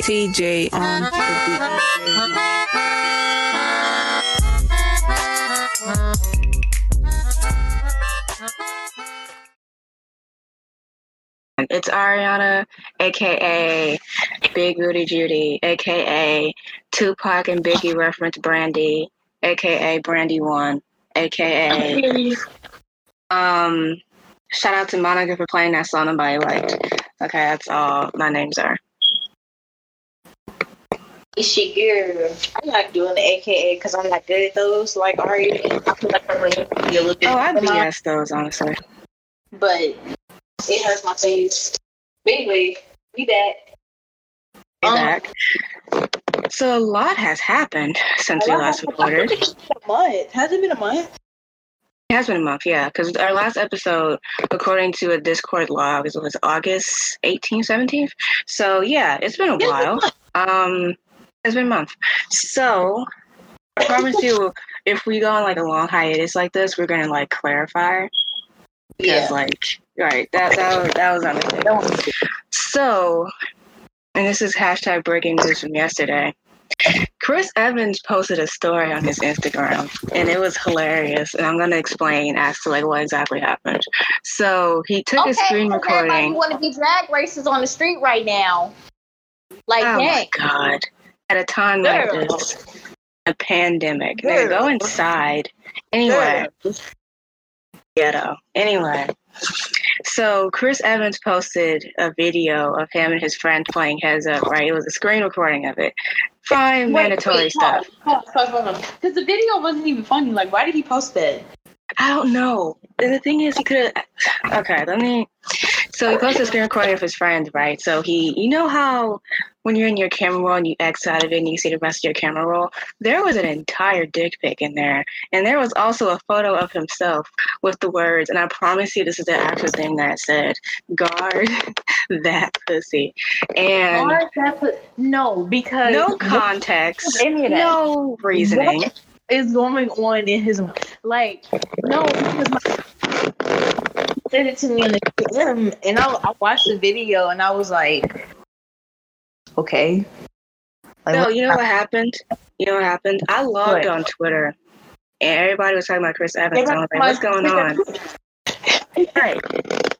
TJ on. It's Ariana, aka Big Booty Judy, aka Tupac and Biggie reference Brandy, aka Brandy One, aka um. Shout out to Monica for playing that song nobody liked. Okay, that's all my names are. It's your girl. I like doing the AKA because I'm not good at those. Like Ari, I feel like I'm to be a little bit. Oh, I BS those honestly. But it hurts my face. But anyway, we back. Be Um, back. So a lot has happened since we last recorded. I think it's been a month. Has it been a month? It has been a month, yeah, because our last episode, according to a Discord log, it was August 18th, 17th. So yeah, it's been a It's been a while. Um, been a month. So I promise you, if we go on like a long hiatus like this, we're gonna like clarify because like right that that was, that was understandable. So, and this is hashtag breaking news from yesterday. Chris Evans posted a story on his Instagram, and it was hilarious. And I'm gonna explain as to like what exactly happened. So he took a screen so everybody recording. want to be drag races on the street right now. Like, Oh my god! At a time like Girl. this, a pandemic. Girl. go inside. Anyway, ghetto. Anyway, so Chris Evans posted a video of him and his friend playing Heads Up. Right, it was a screen recording of it. Fine, mandatory stuff. Because the video wasn't even funny. Like, why did he post that? I don't know. And the thing is, he could have. Okay, let me. So he posted a screen recording of his friend, right? So he, you know how when you're in your camera roll and you X out of it and you see the rest of your camera roll, there was an entire dick pic in there, and there was also a photo of himself with the words, and I promise you, this is the actual thing that said, "Guard that pussy," and is that put- no, because no context, Any of that. no reasoning. What is going on in his like no because my said it to me in the DM, and I, I watched the video and I was like, okay. Like, No, you know what happened? You know what happened? I logged What? on Twitter and everybody was talking about Chris Evans. I was like, what's going on? Right.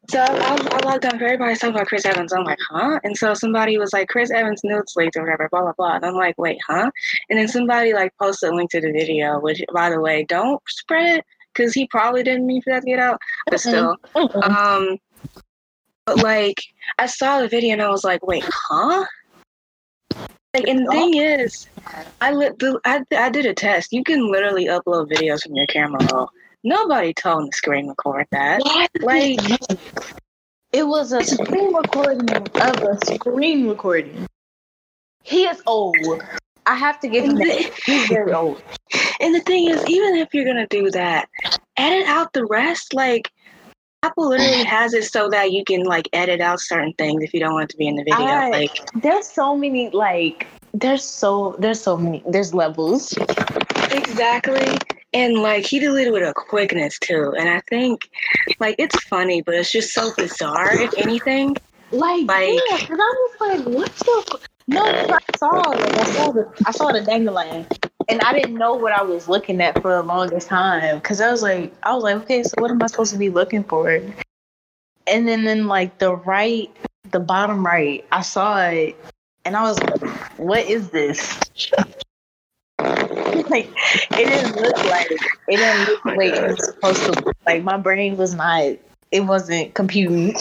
So I, I logged on, everybody was talking about Chris Evans. I'm like, huh? And so somebody was like, Chris Evans nudes leaked or whatever, blah, blah, blah. And I'm like, wait, huh? And then somebody like posted a link to the video, which, by the way, don't spread it because he probably didn't mean for that to get out. But still, Mm-mm. um, but like I saw the video and I was like, wait, huh? Like, and the thing is, I lit the I, I did a test. You can literally upload videos from your camera roll. Nobody told me to screen record that. Why? Like, It was a screen recording of a screen recording. He is old. I have to give him that. He's very old. and the thing is, even if you're gonna do that, edit out the rest. Like, Apple literally has it so that you can like edit out certain things if you don't want it to be in the video. I- like, There's so many like there's so there's so many there's levels. Exactly. And like he did it with a quickness too. And I think like it's funny, but it's just so bizarre, if anything. Like, Like- yeah, because I was like, what the? No, I saw like I saw the I saw the dangling, and I didn't know what I was looking at for the longest time. Because I was like, I was like, okay, so what am I supposed to be looking for? And then then like the right, the bottom right, I saw it, and I was like, what is this? like it didn't look like it didn't look the way it was supposed to. Like my brain was not. It wasn't computing.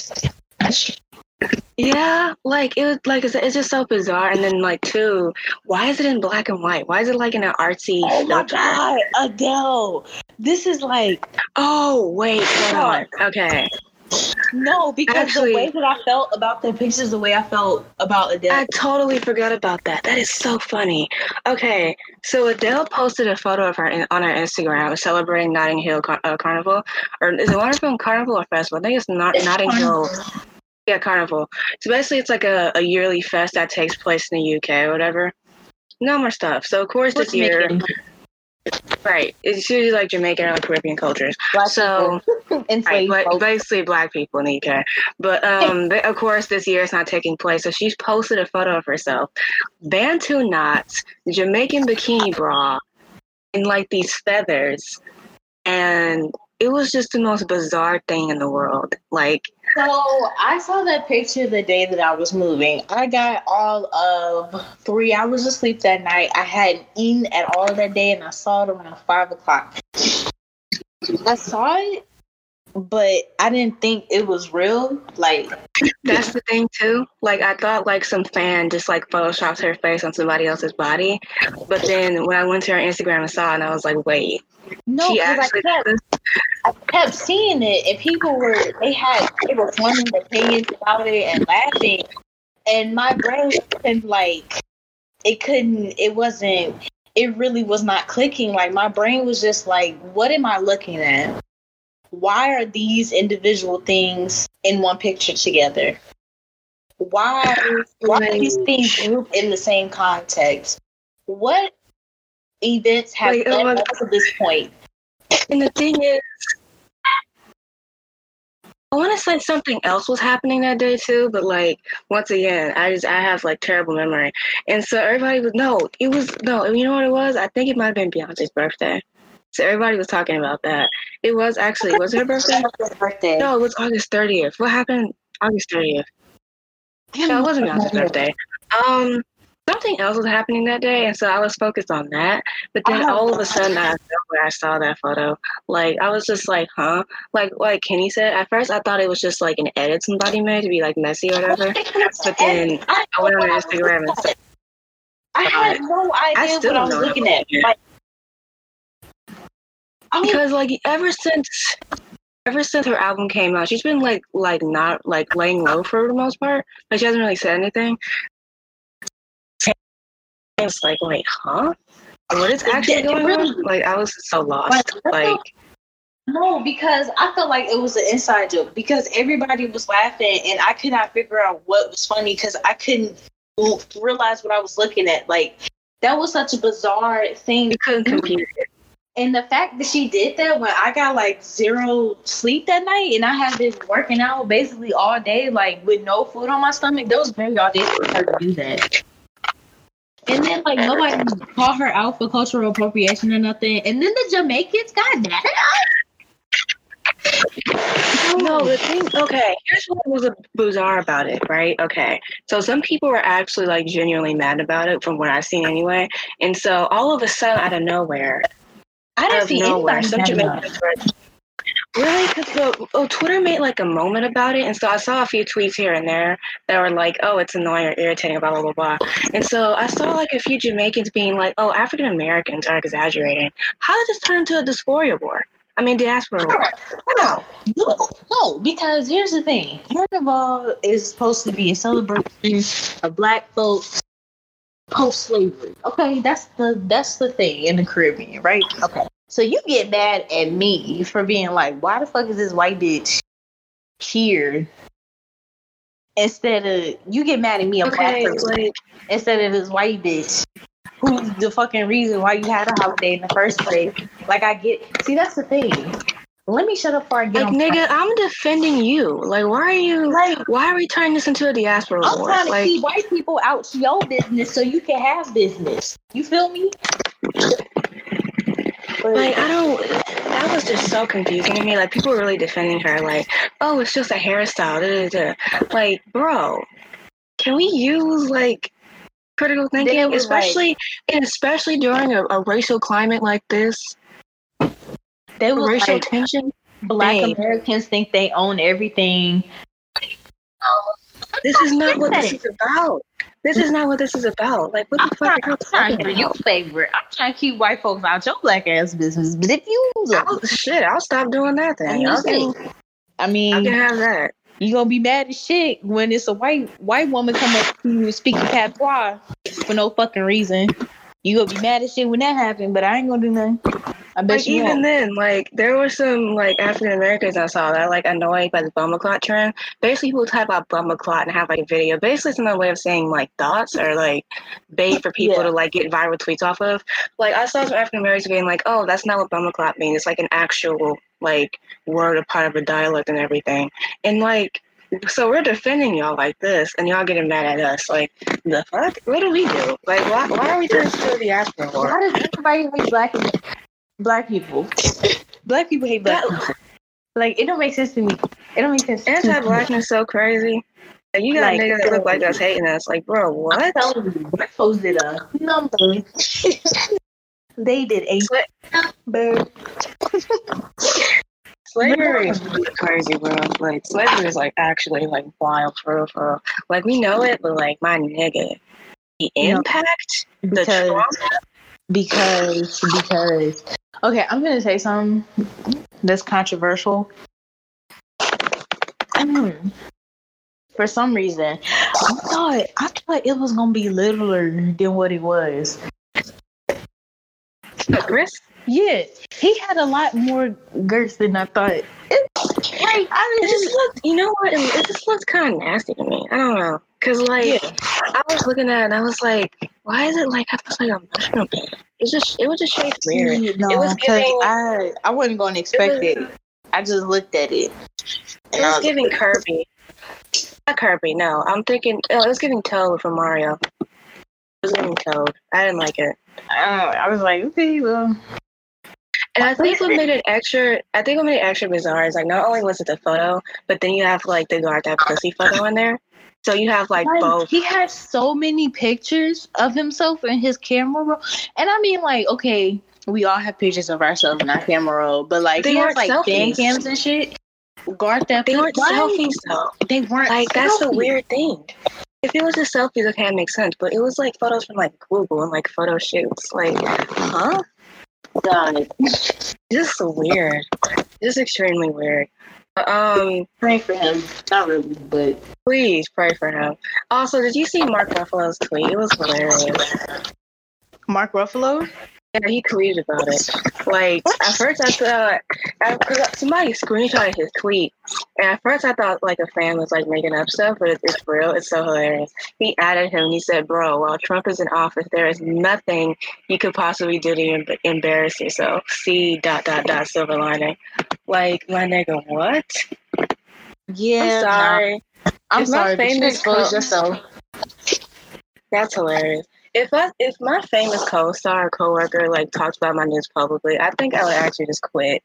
Yeah, like it was like it's, it's just so bizarre. And then like two, why is it in black and white? Why is it like in an artsy Oh my god, Adele. This is like Oh wait, hold on. Okay. no, because Actually- the way that I felt about the pictures, the way I felt about Adele. I totally forgot about that. That is so funny. Okay, so Adele posted a photo of her in, on her Instagram celebrating Notting Hill Car- uh, Carnival, or is it Waterfront Carnival or Festival? I think it's not Notting Hill. Yeah, Carnival. So basically, it's like a, a yearly fest that takes place in the UK or whatever. No more stuff. So of course this year, making- Right. It's usually like Jamaican or like Caribbean cultures. Black So, right, but basically black people in the UK. But um, but of course, this year it's not taking place. So she's posted a photo of herself, Bantu knots, Jamaican bikini bra, and like these feathers, and it was just the most bizarre thing in the world. Like, So I saw that picture the day that I was moving. I got all of three hours of sleep that night. I hadn't eaten at all that day, and I saw it around five o'clock. I saw it, but I didn't think it was real. Like, that's the thing too. Like, I thought like some fan just like photoshopped her face on somebody else's body, but then when I went to her Instagram and saw it, and I was like, wait, no, she because I actually. kept, I kept seeing it, and people were they had they were forming opinions about it and laughing, and my brain wasn't like it couldn't. It wasn't. It really was not clicking. Like my brain was just like, what am I looking at? Why are these individual things in one picture together? Why? Why are these things grouped in the same context? What events have Wait, led up to this point? And the thing is, I want to say something else was happening that day too, but like once again, I just I have like terrible memory, and so everybody was no, it was no, you know what it was? I think it might have been Beyonce's birthday. So everybody was talking about that. It was actually was it her birthday? birthday. No, it was August thirtieth. What happened August thirtieth? No, it wasn't Beyonce's birthday. Um, something else was happening that day, and so I was focused on that. But then Oh. all of a sudden, I I saw that photo. Like I was just like, huh? Like like Kenny said, at first I thought it was just like an edit somebody made to be like messy or whatever. But then I, I went on Instagram and said, I had no idea still what I was looking at. Like, I because like ever since ever since her album came out, she's been like like not like laying low for the most part. Like she hasn't really said anything. It's like, wait, huh? What is actually it going really- on? Like I was so lost. Like, Like No, because I felt like it was an inside joke because everybody was laughing and I could not figure out what was funny because I couldn't realize what I was looking at. Like that was such a bizarre thing. you couldn't compute it. And the fact that she did that when I got like zero sleep that night and I had been working out basically all day, like with no food on my stomach, that was very audacious for her to do that. And then like nobody called her out for cultural appropriation or nothing. And then the Jamaicans got mad at her. No, the thing. Okay, here's what was bizarre about it, right? Okay, so some people were actually like genuinely mad about it, from what I've seen anyway. And so all of a sudden, out of nowhere, I didn't see nowhere, anybody some mad at her. Jamaicans were really because oh, Twitter made like a moment about it, and so I saw a few tweets here and there that were like, "Oh, it's annoying or irritating," blah blah blah blah. And so I saw like a few Jamaicans being like, "Oh, African Americans are exaggerating." How did this turn into a dysphoria war? I mean, diaspora war. No, no, no, because here's the thing. Carnival is supposed to be a celebration of black folks post slavery. Okay, that's the that's the thing in the Caribbean, right? Okay. So you get mad at me for being like, why the fuck is this white bitch here? Instead of you get mad at me, a black Okay, person, like instead of this white bitch who's the fucking reason why you had a holiday in the first place. Like I get see that's the thing. Let me shut up before I get Like nigga, I'm defending you. Like, why are you? Like- why are we turning this into a diaspora I'm war? trying to Like, keep white people out your business so you can have business. You feel me? But- like I don't. That was just so confusing to me. Like, people were really defending her. Like, oh, it's just a hairstyle. Da, da, da. Like, bro, can we use like critical thinking, was like- especially and especially during a, a racial climate like this, they was racial like tension? black Dang. Americans think they own everything. This is not what this is about. This is not what this is about. Like, what I'm the fuck trying, are you I'm talking about? your favorite. I'm trying to keep white folks out your black ass business. But if you, I'll, shit, I'll stop doing that I then. mean, Y'all can, shit. I I mean, can have that. you gonna be mad as shit when it's a white white woman come up to you speaking patois for no fucking reason. You gonna be mad as shit when that happens, but I ain't gonna do nothing. I bet like you even won't. then, like there were some like African Americans I saw that like annoyed by the bummer clot trend. Basically, people type out bummer clot and have like a video. Basically, it's another way of saying like thoughts or like bait for people Yeah. to like get viral tweets off of. Like I saw some African Americans being like, "Oh, that's not what bummer clot means. It's like an actual like word, a part of a dialect and everything." And like. So we're defending y'all like this, and y'all getting mad at us. Like the fuck? What do we do? Like why? Why are we doing this to the diaspora? for? Why does everybody hate black people? Black people. black people hate black That- people. Like it don't make sense to me. It don't make sense. Anti-blackness so crazy. Like, you got Like, niggas that look like us hating us. Like, bro, I'm what? telling you, I posted a number. they did a number. Slavery is really crazy, bro. Like, slavery is like actually like wild for real, for. Like, we know it, but like, my nigga, the impact, the Because trauma. because because okay i'm gonna say something that's controversial for some reason i thought i thought it was gonna be littler than what it was Chris, yeah he had a lot more girth than i thought it, like i it just looked. You know what? It, it just looks kind of nasty to me. I don't know, cause like Yeah. I was looking at it and I was like, why is it like I was like a mushroom bed? It's just it was just shaped weird. no, It was giving- I I wasn't going to expect was- it. I just looked at it. It was was giving like, Kirby. Not Kirby, no. I'm thinking, oh, it was giving Toad from Mario. It was giving Toad. I didn't like it. I, don't know, I was like, okay, well, And I think what made it extra, I think what made it extra bizarre is like not only was it the photo, but then you have like the guard that pussy photo in there. So you have like Like, both. He had so many pictures of himself in his camera roll. And I mean, like, okay, we all have pictures of ourselves in our camera roll, but like, They he has weren't like fan selfies. cams and shit. Guard that. They weren't Why? selfies though. They weren't. Like that's the weird thing. If it was a selfie, okay, it makes sense. But it was like photos from like Google and like photo shoots. Like, huh? God, Just weird. Just extremely weird. Um, pray for him. Not really, but please pray for him. Also, did you see Mark Ruffalo's tweet? It was hilarious. Mark Ruffalo. Yeah, he tweeted about it. Like at first, I thought I, somebody screenshotted his tweet, and at first I thought like a fan was like making up stuff, but it's, it's real. It's so hilarious. He added him. and He said, "Bro, while Trump is in office, there is nothing you could possibly do to em- embarrass yourself." See dot dot dot silver lining. Like my nigga, what? Yeah, I'm sorry. I'm If my sorry. But you famous exposed yourself. That's hilarious. If I if my famous co-star or coworker like talks about my news publicly, I think I would actually just quit.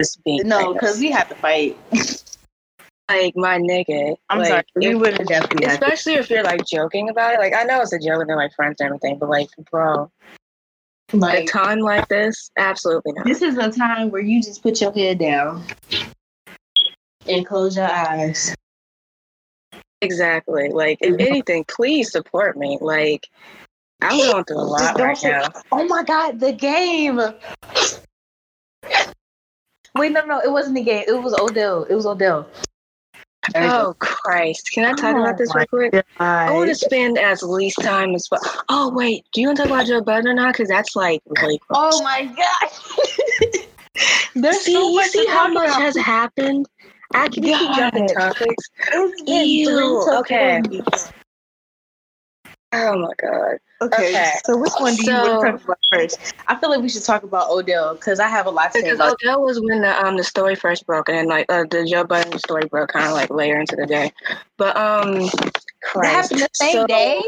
Just being No, because we have to fight. like my nigga. I'm like, sorry. We would have definitely especially if you're like joking about it. Like I know it's a joke and they're like friends and everything, but like, bro, at a Like, time like this, absolutely not. this is a time where you just put your head down and close your eyes. Exactly. Like, if anything, please support me. Like, I'm going through a lot right say- now. Oh my god, the game. Wait, no, no, it wasn't the game. It was Odell. It was Odell. Oh Christ! Can I talk Oh about this oh real quick? I want to spend as least time as possible. Oh wait, do you want to talk about Joe Budden or not? Because that's like really. Oh close. Oh my god. There's see, so you much see how much has happened. I can keep God. jumping topics. Ew, okay. Oh my god. Okay. Okay. So which one do you So- want to talk about first? I feel like we should talk about Odell because I have a lot to say Because about. Odell was when the um the story first broke, and then like uh, the Joe Budden story broke kind of like later into the day. But um, That happened the same So- day.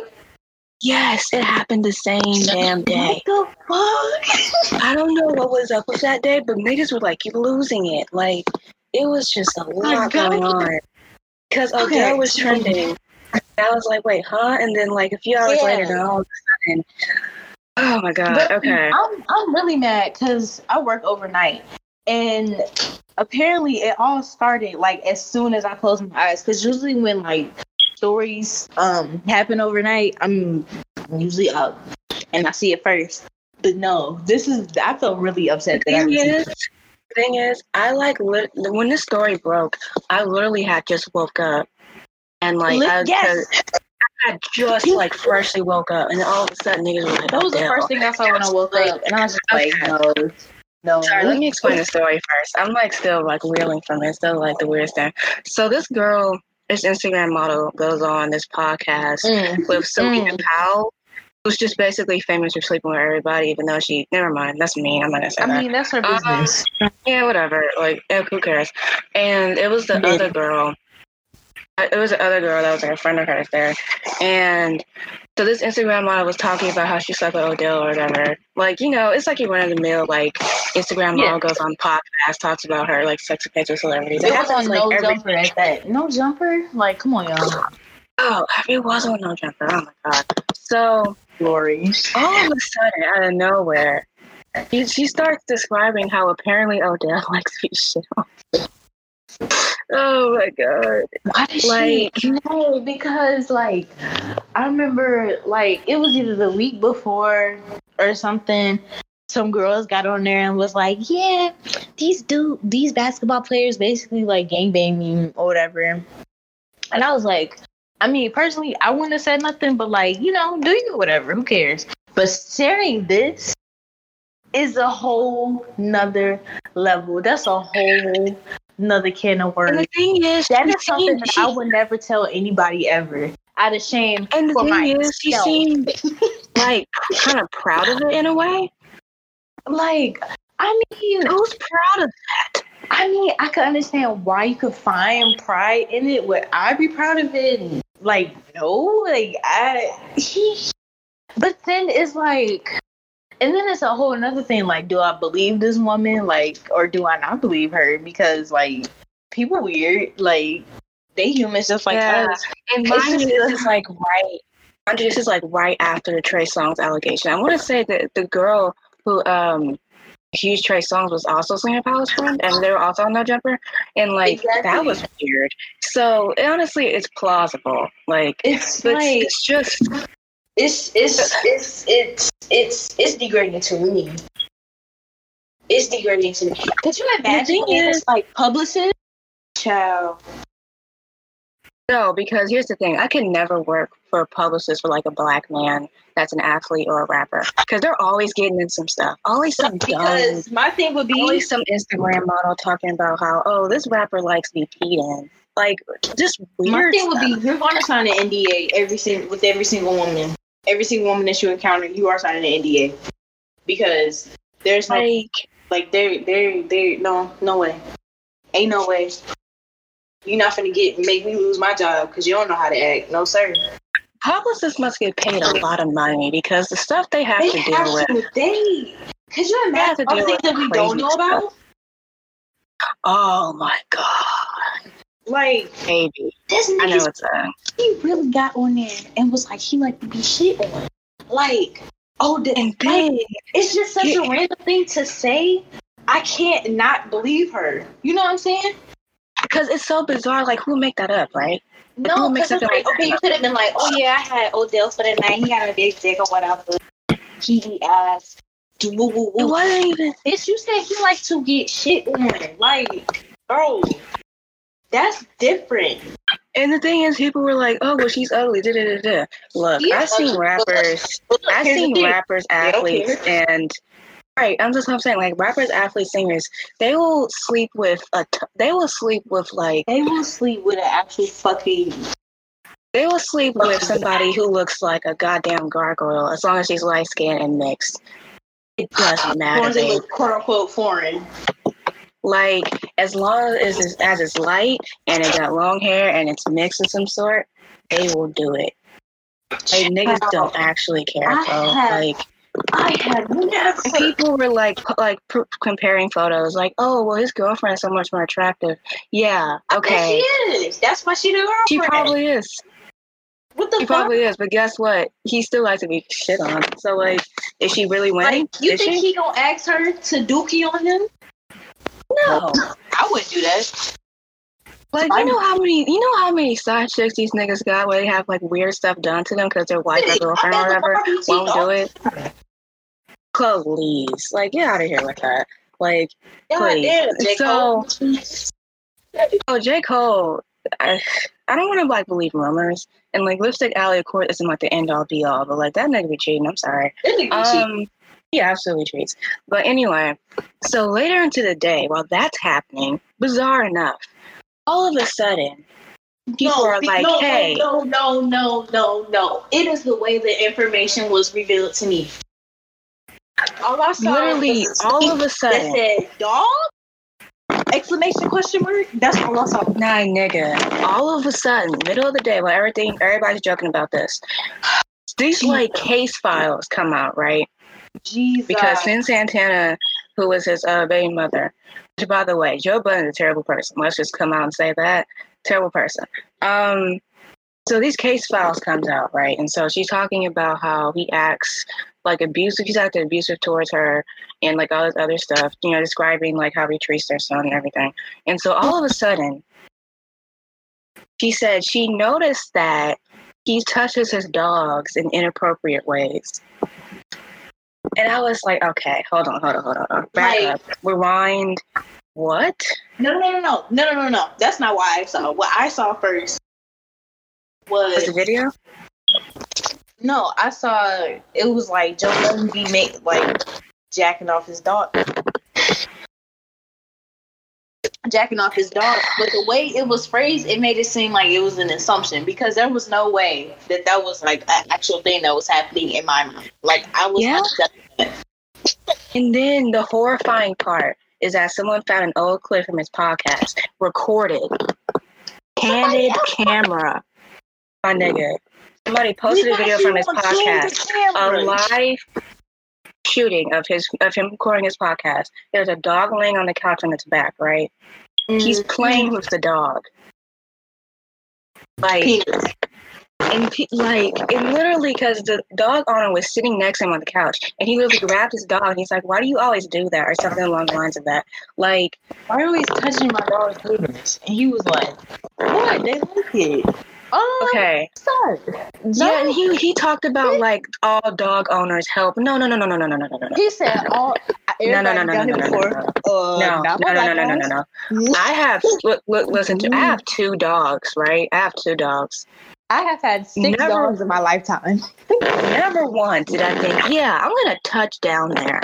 Yes, it happened the same damn day. What the fuck? I don't know what was up with that day, but niggas were like losing it. Like it was just a lot going on. Because Odell Okay. was trending. I was like, wait, huh? And then like a few hours Yeah. later, all of a sudden, oh my god. But okay. I'm I'm really mad because I work overnight, and apparently it all started like as soon as I closed my eyes. Because usually when like stories um happen overnight, I'm usually up and I see it first. But no, this is I feel really upset that thing is, thing is, I like lit- when this story broke. I literally had just woke up, and like Li- I, yes. I just like freshly woke up, and then all of a sudden niggas were like, That was the first thing I saw when I woke up, and I was just like, no. No. Sorry, let me explain the story first. I'm like still like reeling from it. Still like the weirdest thing. So this girl, this Instagram model, goes on this podcast Mm. with Sylvia Mm. Powell, who's just basically famous for sleeping with everybody, even though she. Never mind. That's me. I'm not gonna say I that. mean, that's her Um, business. Yeah, whatever. Like, eh, who cares? And it was the Yeah. other girl. It was the other girl that was like a friend of hers there, and so this Instagram model was talking about how she slept with Odell or whatever. Like, you know, it's like you run of the mill like Instagram Yeah. model goes on podcast, talks about her like sex appeals with celebrities. it was happens on like no every jumper at that. No jumper? Like, come on, y'all. oh, it was on no jumper. Oh my god. So Lori. all of a sudden, out of nowhere, he, she starts describing how apparently Odell likes to be shit on. Oh my god. Why did Like- she? No, because like I remember like it was either the week before or something. Some girls got on there and was like, "Yeah, these dude, these basketball players basically like gangbang me or whatever." And I was like, I mean, personally, I wouldn't have said nothing, but like, you know, do you whatever, who cares? But sharing this is a whole nother level. That's a whole nother can of worms. And the thing is, That is something that she- I would never tell anybody ever. Out of shame and the for thing is, she seemed like kind of proud of it in a way. Like, I mean, Who's proud of that? I mean, I could understand why you could find pride in it. Would I be proud of it? Like, no, like I. But then it's like, and then it's a whole another thing. Like, do I believe this woman? Like, or do I not believe her? Because like, people weird. Like, they humans just like Yeah. us. And mind you, this is like right. Mind you, this is like right after the Trey Songz allegation. I want to say that the girl who um accused Trey Songz was also Celina Powell's friend, and they were also on No Jumper, and like that was weird. So honestly, it's plausible. Like, It's but like it's just it's it's it's it's it's it's degrading to me. It's degrading to me. Could you imagine thing being is- this, like publicist? Child. no, because here's the thing: I can never work for a publicist for like a black man that's an athlete or a rapper, because they're always getting in some stuff. Always some dumb Because my thing would be always some Instagram model talking about how, oh, this rapper likes me peed in. Like, just weird. my weird thing would be you're going to sign an NDA every single with every single woman, every single woman that you encounter, you are signing an NDA because there's no Like, like there there there no no way, ain't no way. You're not gonna get make me lose my job because you don't know how to act. No sir. publicists must get paid a lot of money because the stuff they have They to deal have with. to. They. Could you imagine all the things that we don't know about? Oh my god, Like baby! this I know nigga, it's a he really got on there and was like, he like to be shit on. Like, oh, the, and like, it's just such Yeah. a random thing to say. I can't not believe her. You know what I'm saying? because it's so bizarre. Like, who make that up, right? No, because it's like, like okay, you could have been like, oh yeah, I had Odell for the night. He got a big dick or whatever. He eat ass. Do woo woo It woo. wasn't even. Bitch, you said he like to get shit on. Like, bro, that's different. And the thing is, people were like, "Oh, well, she's ugly." Da, da, da, da. Look, She I've seen rappers. I've seen rappers, athletes, and right. I'm just what I'm saying, like rappers, athletes, singers. They will sleep with a. T- they will sleep with like. They will sleep with an actual fucking. They will sleep with somebody who looks like a goddamn gargoyle, as long as she's light skinned and mixed. It doesn't matter. Ones that look quote unquote foreign. Like as long as it's, as it's light and it got long hair and it's mixed of some sort, they will do it. Like niggas don't actually care, I bro. have- Like. I have never. People were like like pr- comparing photos like oh well his girlfriend is so much more attractive yeah okay she is. That's why she the girlfriend. she probably is What the she fuck? probably is but guess what he still likes to be shit on so like is she really winning Like, you is think she he gonna ask her to dookie on him? No I wouldn't do that. like you know how many you know how many side chicks these niggas got where they have like weird stuff done to them because their wife or girlfriend or whatever won't do it please like get out of here with that like Please. So- Oh, J. Cole, I, I don't want to like believe rumors, and like Lipstick Alley, of course, isn't like the end all be all, but like that nigga be cheating. I'm sorry. Um, He absolutely treats. But anyway, so later into the day, while that's happening, bizarre enough, all of a sudden, people are be- like, no, "Hey, no, no, no, no, no. It is the way the information was revealed to me. All I saw literally, was all of a that sudden, said dog exclamation question mark. That's all I saw. nah, nigga, all of a sudden, middle of the day, while everything, everybody's joking about this, these like case files come out, right? Jesus. because Cyn Santana, who was his uh, baby mother, which by the way, Joe Budden is a terrible person. Let's just come out and say that terrible person. Um, so these case files comes out right, and so she's talking about how he acts like abusive. He's acted abusive towards her, and like all this other stuff. You know, describing like how he treats their son and everything. And so all of a sudden, she said she noticed that he touches his dogs in inappropriate ways. And I was like, okay, hold on, hold on, hold on. Back Like- up. Rewind. What? no, no, no, no, no, no, no, no. That's not why I saw. What I saw first Was was the video? no. I saw it was like Joe be make like jacking off his dog. Jacking off his dog, but the way it was phrased, it made it seem like it was an assumption because there was no way that that was like an actual thing that was happening in my mind. Like I was, Yeah. And then the horrifying part is that someone found an old clip from his podcast, recorded, candid camera. My nigga. Somebody posted a video from his podcast. a live shooting of his of him recording his podcast. There's a dog laying on the couch on its back, right? He's mm-hmm. playing with the dog. Like and pe- like and literally because the dog owner was sitting next to him on the couch and he literally grabbed his dog and he's like, Why do you always do that? or something along the lines of that. Like Why are you always touching my dog's penis? And he was like, What? They like it. Oh, okay. son. Yeah, and he he talked about like all dog owners help. No, no, no, no, no, no, no, no, no, no. He said all. No, no, no, no, no, no, no, no, Uh, No, no, no, no, no, no, no, no. I have look, look, listen to. I have two dogs, right? I have two dogs. I have had six Never- dogs in my lifetime. Never once did I think, yeah, I'm gonna touch down there.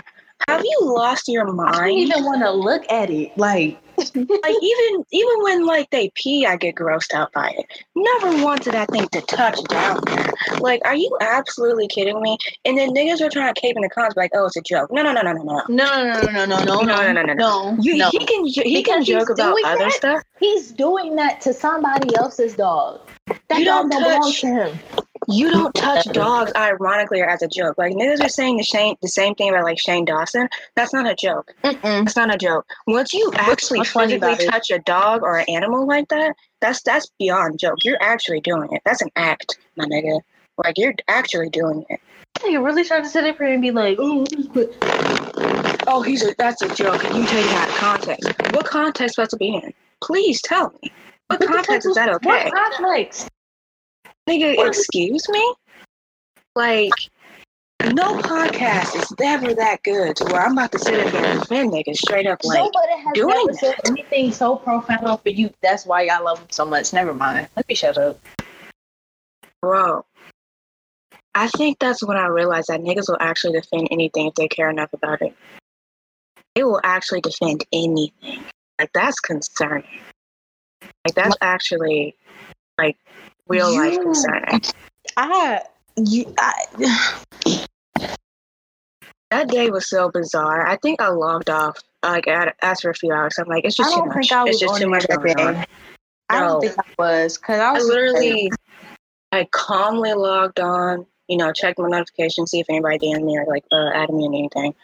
Have you lost your mind? I don't even want to look at it. Like, Like even even when like they pee, I get grossed out by it. Never once did I think to touch down there. Like, are you absolutely kidding me? And then niggas are trying to cape in the comments like, oh, it's a joke. No, no, no, no, no, no. no, no, no, no, no, no, No, no, no, no, no. You, no. He can he can Because he's joke about other that. stuff. He's doing that to somebody else's dog. That You dog don't don't belong touch- to him. You don't touch dogs ironically or as a joke. Like niggas are saying the same the same thing about like Shane Dawson. That's not a joke. Mm-mm. That's not a joke. Once you actually what's physically touch a dog or an animal like that, that's that's beyond joke. You're actually doing it. That's an act, my nigga. Like you're actually doing it. You're really trying to sit up here and be like, oh, Oh, he's a that's a joke, and you take it out of context. What context supposed to be in? Please tell me. What the context is that What okay? context? Nigga, excuse me? Like, no podcast is ever that good to where I'm about to sit up here and defend niggas straight up like, Nobody has doing never said anything so profound for you. That's why y'all love him so much. Never mind. Let me shut up. bro. I think that's when I realized that niggas will actually defend anything if they care enough about it. They will actually defend anything. Like, that's concerning. Like, that's actually, like, real life You- concerning. I you I That day was so bizarre. I think I logged off, like, at, after a few hours. I'm like, it's just too much. I it's just too much going on. I don't think I was because I I was literally, I calmly logged on, you know, checked my notifications, see if anybody DM'd me or like uh, added me in anything.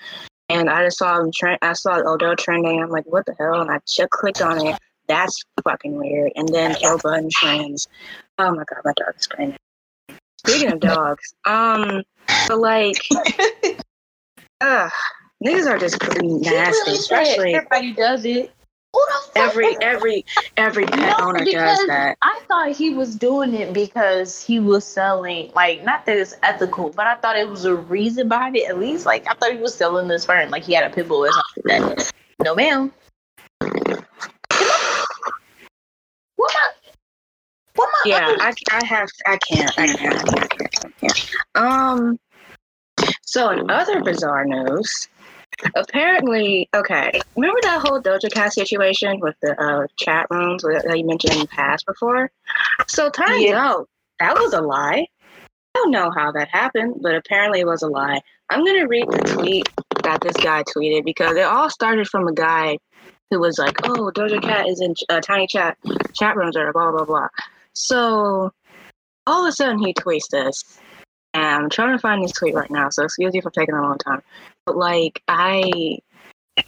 And I just saw him trend. I saw Odell trending. I'm like, what the hell? And I just clicked on it. That's fucking weird. And then Joe Budden trends. Oh my god, my dog is screaming. Speaking of dogs, um, but like, uh, niggas are just pretty nasty, really said especially everybody does it. Who the fuck every every every pet No, owner does that. I thought he was doing it because he was selling, like, not that it's ethical, but I thought it was a reason behind it. At least, like, I thought he was selling this sperm, like he had a pit bull or something like that. No, ma'am. What my? What my? Yeah, I, I have I can't I can't I can't, I can't, Um So, in other bizarre news, apparently, okay, remember that whole Doja Cat situation with the uh, chat rooms that you mentioned in the past before? So, turns Yeah. out that was a lie. I don't know how that happened, but apparently it was a lie. I'm going to read the tweet that this guy tweeted because it all started from a guy who was like, "Oh, Doja Cat is in uh, tiny chat chat rooms or blah blah blah." So all of a sudden he tweets this, and I'm trying to find his tweet right now. So excuse me for taking a long time, but like I,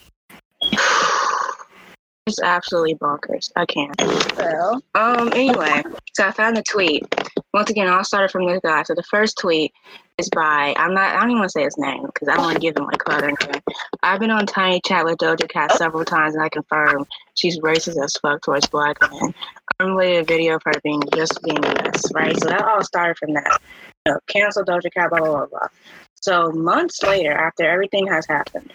it's absolutely bonkers. I can't. Well, Um. Anyway, so I found the tweet. Once again, all started from this guy. So the first tweet is by I'm not. I don't even want to say his name because I don't want to give him like or anything. I've been on Tiny Chat with Doja Cat several times, and I confirm she's racist as fuck towards black men. I related a video of her being just being mess, right? So that all started from that. You know, cancel Doja Cat, blah blah blah blah. So months later, after everything has happened,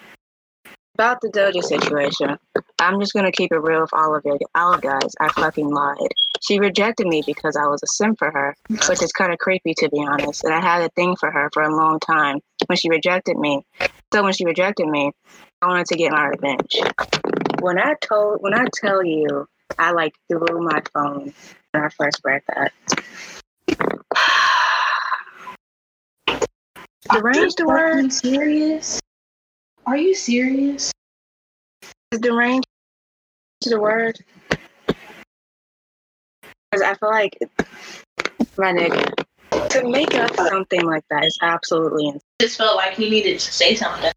about the Doja situation, I'm just gonna keep it real with all of you, all guys. I fucking lied. She rejected me because I was a sim for her, which is kind of creepy to be honest. And I had a thing for her for a long time. When she rejected me, so when she rejected me, I wanted to get my revenge. When I told, when I tell you, I like threw my phone when I first read that. Deranged the word? Are you serious? Are you serious? Is deranged the word? Because I feel like my nigga to make up something like that is absolutely insane. Just felt like he needed to say something.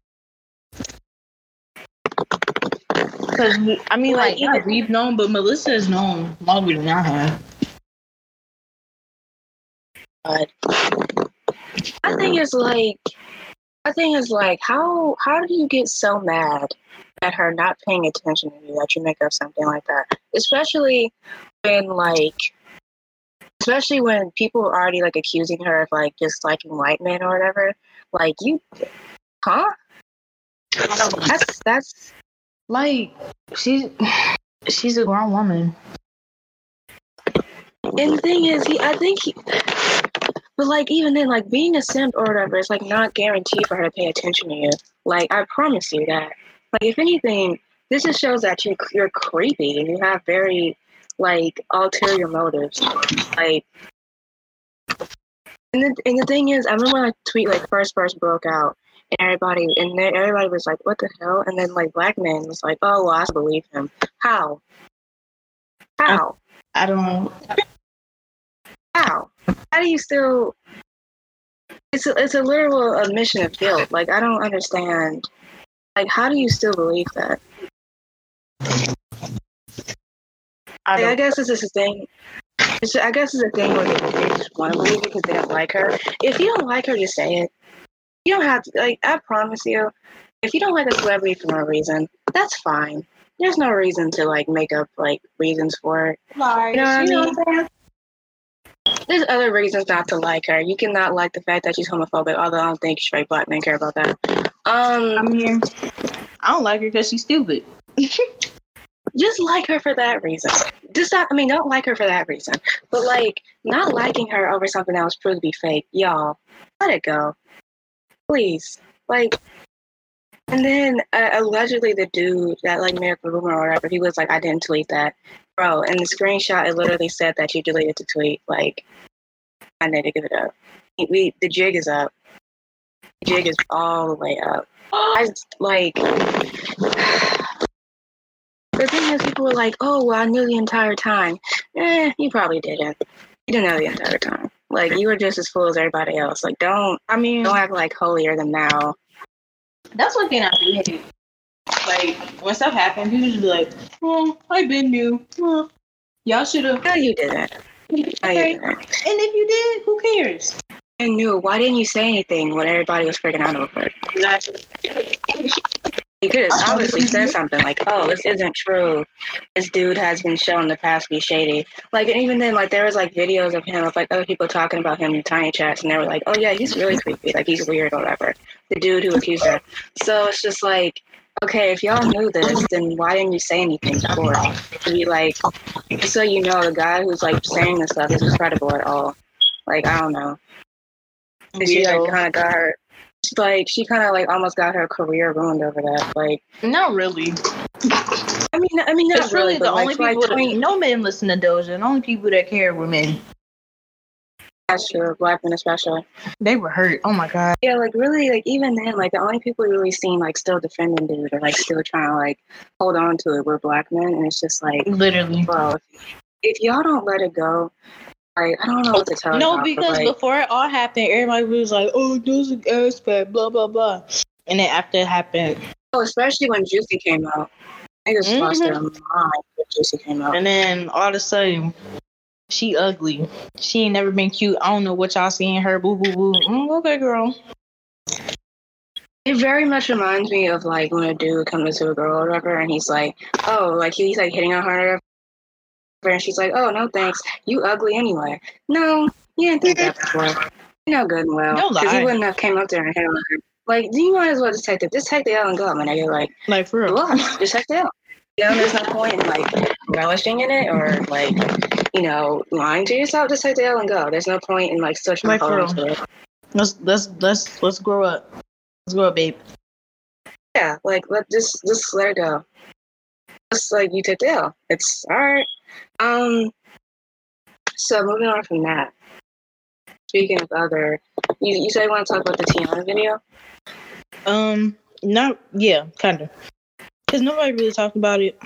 Because I mean, Like, like, yeah, we've known, but Melissa has known longer than I have. I think it's like I think it's like how how do you get so mad at her not paying attention to you that you make up something like that? Especially when like especially when people are already like accusing her of like just liking white men or whatever. Like you huh? That's that's Like, she's she's a grown woman. And the thing is, he, I think he, but like even then, like being a simp or whatever, it's like not guaranteed for her to pay attention to you. Like I promise you that. Like if anything, this just shows that you you're creepy and you have very like ulterior motives. Like, and the and the thing is, I remember when like tweet like first first broke out. Everybody, and then everybody was like, "What the hell?" And then like black men was like, "Oh, well, I believe him." How? How? I don't. how? How do you still? It's a, it's a literal admission of guilt. Like I don't understand. Like how do you still believe that? I Like, I guess this is a thing. It's, I guess it's a thing where they, they just want to believe it because they don't like her. If you don't like her, just say it. You don't have to. Like I promise you, if you don't like a celebrity for no reason, that's fine. There's no reason to like make up like reasons for it. Like, You know what I mean? what I'm? There's other reasons not to like her. You cannot like the fact that she's homophobic, although I don't think straight black men care about that. I Um, mean, I don't like her because she's stupid. just like her for that reason. Just not, I mean, don't like her for that reason. But like, not liking her over something that was proved to be fake, y'all, let it go, please. Like, and then uh, allegedly the dude that like the rumor or whatever, he was like, I didn't tweet that, bro. And the screenshot it literally said that you deleted the tweet. Like, I need to give it up. We the jig is up. The jig is all the way up. I like. The thing is, people were like, "Oh, well, I knew the entire time." Eh, you probably didn't. You didn't know the entire time. Like you were just as full as everybody else. Like don't I mean, don't act like holier than thou. that's one thing I do hate. Like when stuff happens, people just be like, "Oh, I been new. Oh, hmm. y'all should have." No, you didn't. No, Okay. didn't. And if you did, who cares? I knew. Why didn't you say anything when everybody was freaking out over it? You could have obviously said something like, "Oh, this isn't true. This dude has been shown in the past to be shady." Like, and even then, like there was like videos of him of like other people talking about him in tiny chats, and they were like, "Oh yeah, he's really creepy. Like he's weird or whatever." The dude who accused her. So it's just like, okay, if y'all knew this, then why didn't you say anything before? To be like, so you know, the guy who's like saying this stuff isn't credible at all. Like I don't know. And she like kind of got her. Like she kind of like almost got her career ruined over that. Like, Not really. I mean, I mean, that's It's really the like, only like, people. 20 that, no men listen to Doja. and The only people that care were men. That's true, black men especially. They were hurt. Oh my god. Yeah, like really, like even then, like the only people you really seen like still defending dude or like still trying to like hold on to it were black men, and it's just like, Literally. bro, if y'all don't let it go, like I don't know what to tell No, y'all, but, because like, before it all happened, everybody was like, "Oh, Doja ass fat," blah blah blah. And then after it happened, oh, especially when Juicy came out, niggas lost Mhm. their mind when Juicy came out. and then all of a sudden, she ugly. She ain't never been cute. I don't know what y'all seeing her. Boo boo boo. Mm, okay, girl. It very much reminds me of like when a dude comes to a girl or whatever, and he's like, oh, like he's like hitting on her, or whatever, and she's like, oh, no thanks, you ugly anyway. No, you didn't think that before. You know good and well, because lie. he wouldn't have came up there and her. Like, you might as well just take the just take the L and go, man. You're like, Like for real. just take the L. You know, there's no point in like relishing in it or like, you know, lying to yourself. Just take the L and go. There's no point in like trying Like, for it. Let's let's let's let's grow up. Let's grow up, babe. Yeah, like let just just let it go. Just like you took the L. It's all right. Um. So moving on from that. Speaking of other, you you said you want to talk about the Teyana video. Um, not yeah, kind of. Cause nobody really talked about it,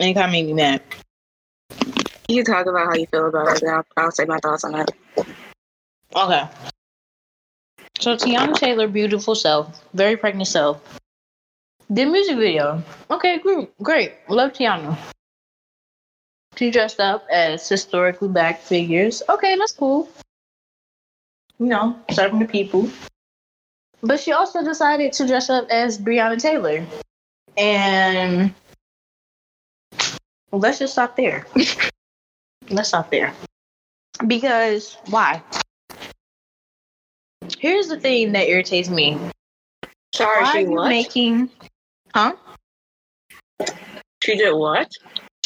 and it kind of made me mad. You can talk about how you feel about it. I'll, I'll say my thoughts on it. Okay. So Teyana Taylor, beautiful self, very pregnant self. Did music video. Okay, great, great. Love Teyana. She dressed up as historically black figures. Okay, that's cool. You know, serving the people. But she also decided to dress up as Breonna Taylor. And let's just stop there. let's stop there. Because why? Here's the thing that irritates me. Sorry, Why she you what? making huh? she did what?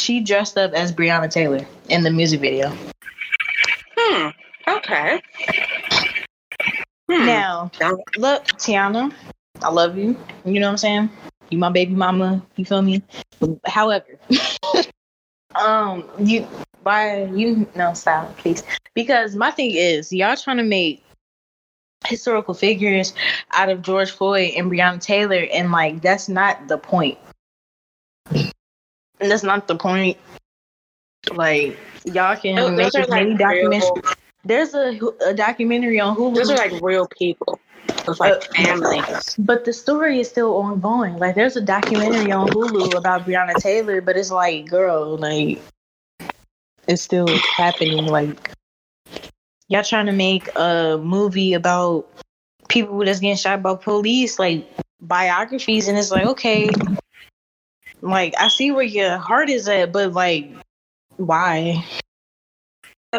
She dressed up as Breonna Taylor in the music video. Hmm. Okay. Hmm. Now, look, Teyana, I love you. You know what I'm saying? You my baby mama. You feel me? However, um, you why you no stop, please. Because my thing is, y'all trying to make historical figures out of George Floyd and Breonna Taylor, and like that's not the point. That's not the point. Like y'all can Those- make those as many like real-. There's a, a documentary on Hulu. Those are like real people with like Uh, families. But the story is still ongoing. Like there's a documentary on Hulu about Breonna Taylor, but it's like, girl, like it's still happening. Like y'all trying to make a movie about people that's getting shot by police, like biographies, and it's like, okay, like I see where your heart is at, but like, why?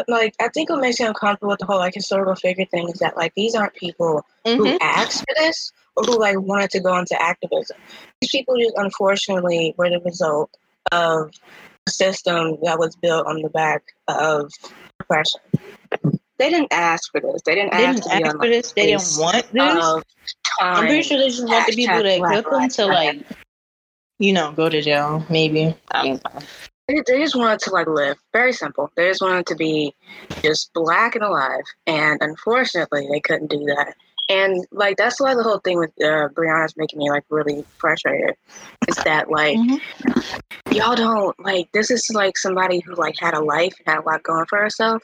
Like, I think what makes me uncomfortable with the whole like historical figure thing is that like these aren't people who mm-hmm. asked for this or who like wanted to go into activism. These people just unfortunately were the result of a system that was built on the back of oppression. They didn't ask for this. They didn't They ask didn't to be ask for this. They didn't want this. I'm pretty sure they just want the people that Black equip them to like, you know, go to jail. Maybe. I don't know. They, they just wanted to like live. Very simple. They just wanted to be just black and alive. And unfortunately, they couldn't do that. And like that's why the whole thing with uh, Breonna's making me like really frustrated. Is that like Mhm. y'all don't like this is like somebody who like had a life and had a lot going for herself,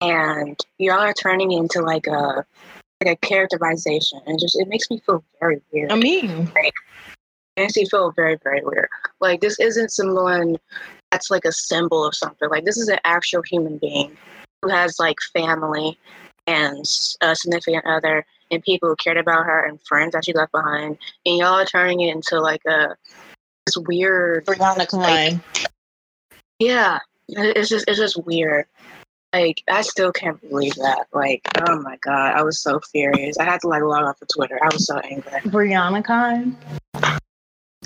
and y'all are turning into like a like a characterization, and just it makes me feel very weird. I mean, It me feel very, very weird. Like this isn't someone that's like a symbol of something. Like this is an actual human being who has like family and a significant other and people who cared about her and friends that she left behind. And y'all are turning it into like a this weird Brianna Klein. yeah. It's just it's just weird. Like I still can't believe that. Like, oh my god, I was so furious. I had to like log off of Twitter. I was so angry. Brianna Klein.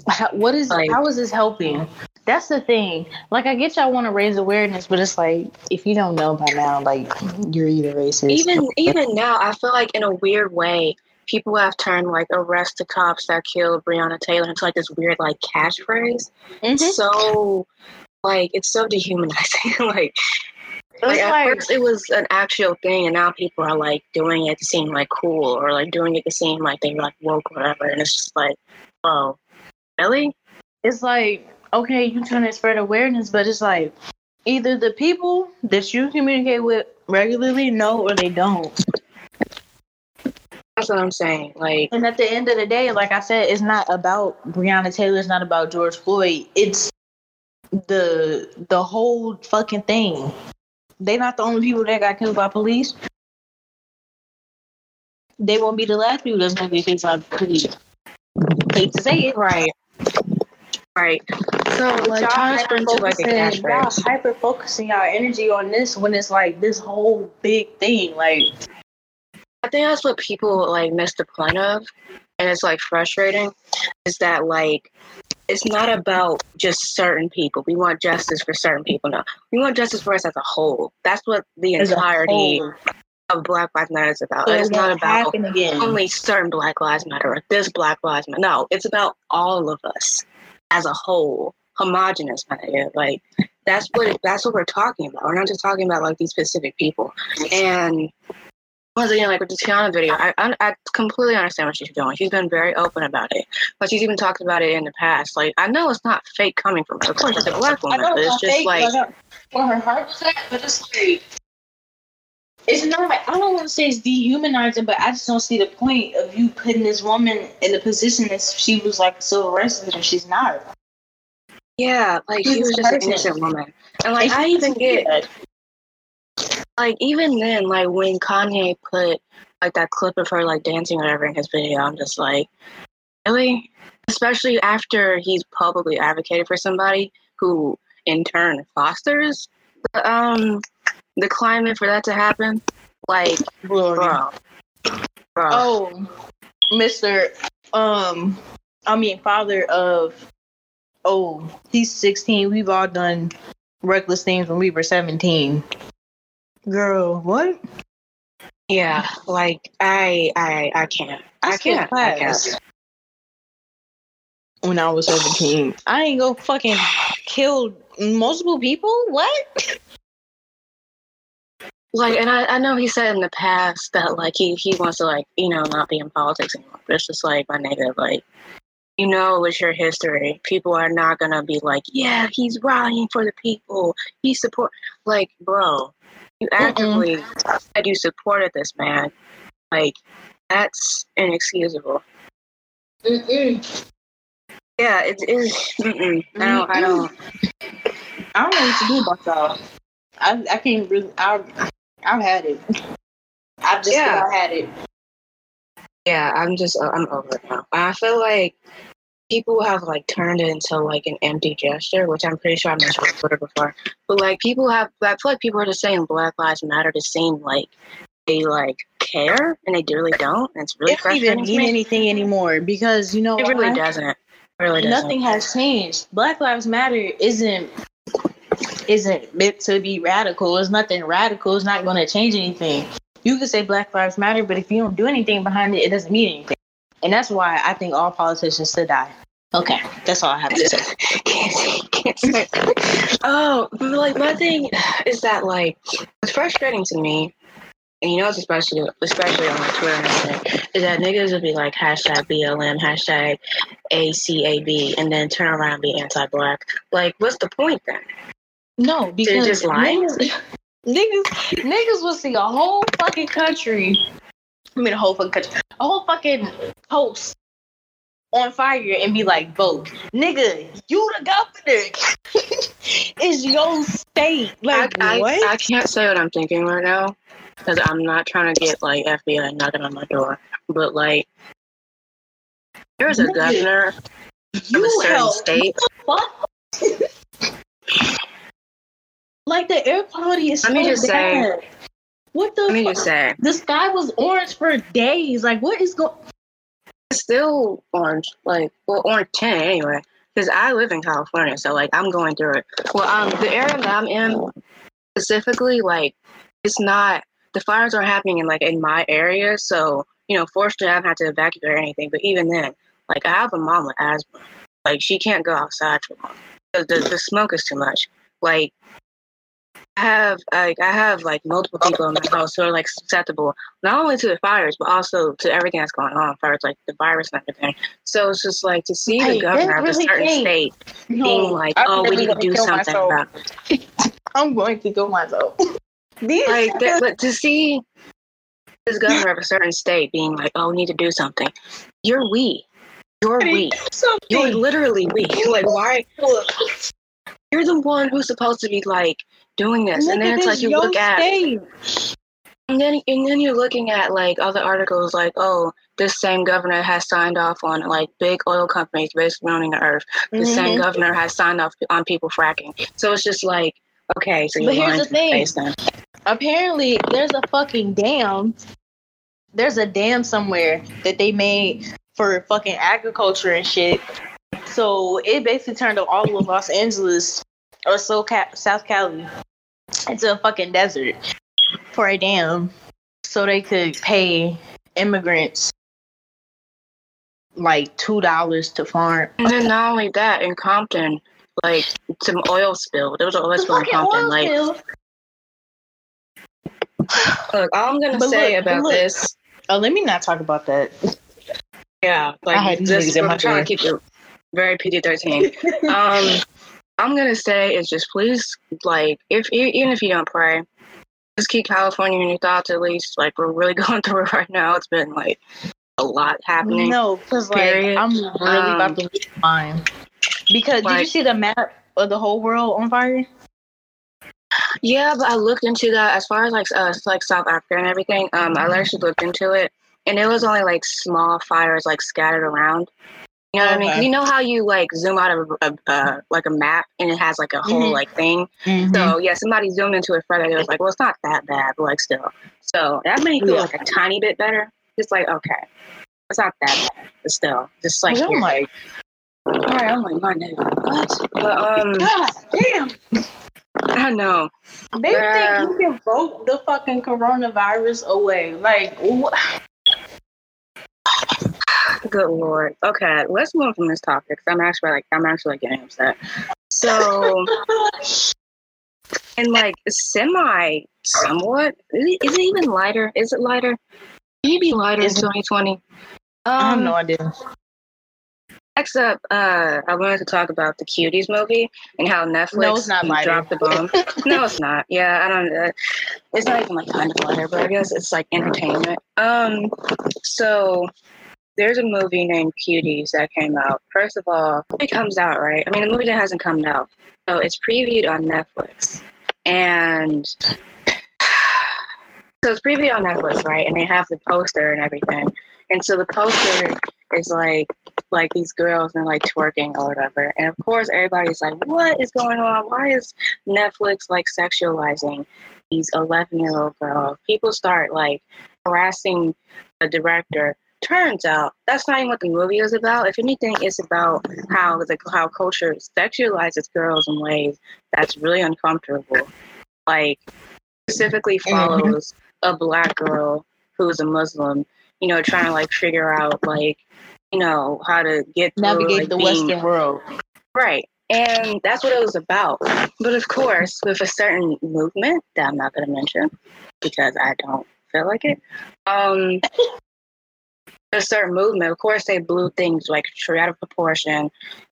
How, what is Like- how is this helping? That's the thing. Like, I get y'all want to raise awareness, but it's like if you don't know by now, like you're either racist. even even now i feel like in a weird way people have turned like arrest the cops that killed Breonna Taylor into like this weird like catchphrase. Mhm. So like it's so dehumanizing. like like at like- first it was an actual thing and now people are like doing it to seem like cool or like doing it to seem like they're like woke or whatever and it's just like, whoa. Really? it's like okay, you trying to spread awareness, but it's like either the people that you communicate with regularly know or they don't. That's what I'm saying. Like And at the end of the day, like I said, it's not about Breonna Taylor. It's not about George Floyd. It's the the whole fucking thing. They're not the only people that got killed by police. They won't be the last people that's gonna get killed by police. Hate to say it. Right. Right. So like Y'all trying to sprint like a hyper-focusing- y'all hyper focusing our energy on this when it's like this whole big thing. Like I think that's what people like miss the point of, and it's like frustrating, is that like it's not about just certain people. We want justice for certain people. No, we want justice for us as a whole. That's what the as entirety of Black Lives Matter is about. So it's not about again. only certain Black Lives Matter or this Black Lives Matter. No, it's about all of us as a whole, homogenous matter. Like that's what that's what we're talking about. We're not just talking about like these specific people. And once again, like with the Teyana video, I, I I completely understand what she's doing. She's been very open about it, but she's even talked about it in the past. Like I know it's not fake coming from her. Of course, it's a black woman, but it's just fake, like her heart was at, but it's like it's not. Like I don't want to say it's dehumanizing, but I just don't see the point of you putting this woman in the position that she was like a civil rights leader. She's not. yeah, like she was just an innocent woman. And like I even get like even then, like when Kanye put like that clip of her like dancing or whatever in his video, I'm just like, really? Especially after he's publicly advocated for somebody who in turn fosters the um the climate for that to happen. Like, bro, bro. Oh, Mister. Um, I mean, father of. Oh, he's sixteen. We've all done reckless things when we were seventeen. Girl, what? Yeah, like I I I can't. I skipped can't. I class can't. When I was seventeen, I ain't go fucking kill multiple people. What? Like, and I, I know he said in the past that like he he wants to like you know not be in politics anymore. But it's just like my nigga, like you know, it's your history. People are not gonna be like, yeah, he's rallying for the people. He support like, bro, you actively said you supported this man. Like, that's inexcusable. Mm-mm. Yeah, it is. Mm-mm. I don't. I don't. I don't know what to do about y'all. I I can't really. I I've had it. I've just Yeah. about had it. Yeah, I'm just I'm over it now. I feel like people have like turned it into like an empty gesture, which I'm pretty sure I mentioned on Twitter before. But like people have, I feel like people are just saying Black Lives Matter to seem like they like care, and they really don't. And it's really It don't even frustrating mean anything anymore because you know It really why? doesn't. It really doesn't. Nothing has changed. Black Lives Matter isn't isn't meant to be radical. It's nothing radical. It's not going to change anything. You can say Black Lives Matter, but if you don't do anything behind it, it doesn't mean anything. And that's why I think all politicians should die. Okay, that's all I have to say. can't say, can't say. oh, like my thing is that like it's frustrating to me, and you know it's especially especially on like Twitter and everything, is that niggas will be like hashtag BLM, hashtag ACAB, and then turn around and be anti-black. Like, what's the point then? No, because just lying? niggas, niggas, niggas will see a whole fucking country. I mean, a whole fucking country, a whole fucking coast on fire and be like, "Vote, nigga, you the governor. it's your state." Like I, what? I, I can't say what I'm thinking right now because I'm not trying to get like FBI knocking on my door, but like. There's a Nigga, governor of a certain state. Like the air quality is so me just say- bad. what the? Let me fuck? just say, the sky was orange for days. Like, what is going? it's still orange, like well, orange ten anyway. Because I live in California, so like I'm going through it. Well, um, the area that I'm in specifically, like, it's not the fires are happening in like in my area, so you know, fortunately I haven't had to evacuate or anything. But even then, like I have a mom with asthma. Like she can't go outside for long. The, the, the smoke is too much. Like I have like I have like multiple people in my house who are like susceptible not only to the fires but also to everything that's going on, fires like the virus and everything. So it's just like to see the governor of a certain state No, being like, I'm "Oh, we need to do something myself. about." It. I'm going to kill myself. Like that, but to see this governor of a certain state being like, "Oh, we need to do something," you're we. You're we. You're literally we. Like, why? You're the one who's supposed to be like doing this, and then it's like you look at, and then and then you're looking at like other articles like, oh, this same governor has signed off on like big oil companies basically owning the earth. The Mm-hmm. same governor has signed off on people fracking. So it's just like, okay, so But here's the thing. Apparently, there's a fucking dam. There's a dam somewhere that they made for fucking agriculture and shit. So it basically turned all of Los Angeles or so South Cali into a fucking desert for a dam, so they could pay immigrants like two dollars to farm. And then not only that, in Compton, like some oil spill. There was an oil spill in Compton. Like, spill. look, all I'm gonna But say look, about look. this, Oh, let me not talk about that. yeah, I like had this, niggas in we're my trying to keep it very PG-13. um, I'm gonna say is just please, like, if even if you don't pray, just keep California in your thoughts. At least, like, we're really going through it right now. It's been like a lot happening. No, because like I'm really Um, about to lose mine. Because did you see the map of the whole world on fire? Yeah, but I looked into that as far as like uh, like South Africa and everything. Um, I actually looked into it, and it was only like small fires like scattered around. You know what I mean? You know how you like zoom out of a, a uh, like a map and it has like a whole Mhm. like thing. Mm-hmm. So yeah, somebody zoomed into it further. It was like, well, it's not that bad, but like still. So that made me feel Yeah. like a tiny bit better. Just like okay, it's not that bad, but still, just like, I'm like, all right, I'm like my nigga, what? But um, God damn. I know. They Bruh. think you can vote the fucking coronavirus away. Like, what? Good lord. Okay, let's move on from this topic. I'm actually like I'm actually like getting upset. So and like semi somewhat is it, is it even lighter? Is it lighter? Maybe lighter in Is it- 2020? I have Um, no idea. next up, uh, I wanted to talk about the Cuties movie and how Netflix No, it's not dropped the bomb. no, it's not. Yeah, I don't. Uh, it's not even like kind of lighter, but I guess it's like entertainment. Um, so there's a movie named Cuties that came out. First of all, it comes out right. I mean, the movie that hasn't come out, so it's previewed on Netflix, and so it's previewed on Netflix, right? And they have the poster and everything, and so the poster is like like these girls and like twerking or whatever. And of course, everybody's like, "What is going on? Why is Netflix like sexualizing these 11 year old girls?" People start like harassing the director. Turns out that's not even what the movie is about. If anything, it's about how the how culture sexualizes girls in ways that's really uncomfortable. Like specifically follows a black girl who's a Muslim, you know, trying to like figure out like you know how to get through, Navigate like, the being- Western world. Right. And that's what it was about. But of course, with a certain movement that I'm not going to mention because I don't feel like it, um, a certain movement, of course, they blew things like straight out of proportion.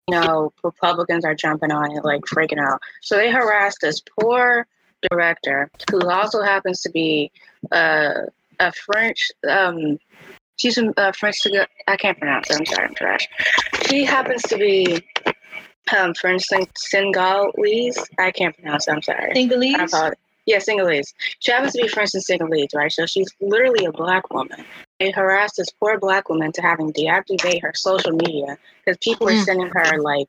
You know, Republicans are jumping on it, like freaking out. So they harassed this poor director who also happens to be uh, a French. Um, she's a uh, French. I can't pronounce it. I'm sorry, I'm trash. She happens to be um, French Sen- Senegalese. I can't pronounce it. I'm sorry. I Singalese? Yeah, Senegalese. She happens to be French and Senegalese, right? So she's literally a black woman. They harassed this poor black woman to having deactivate her social media because people are Mm. sending her like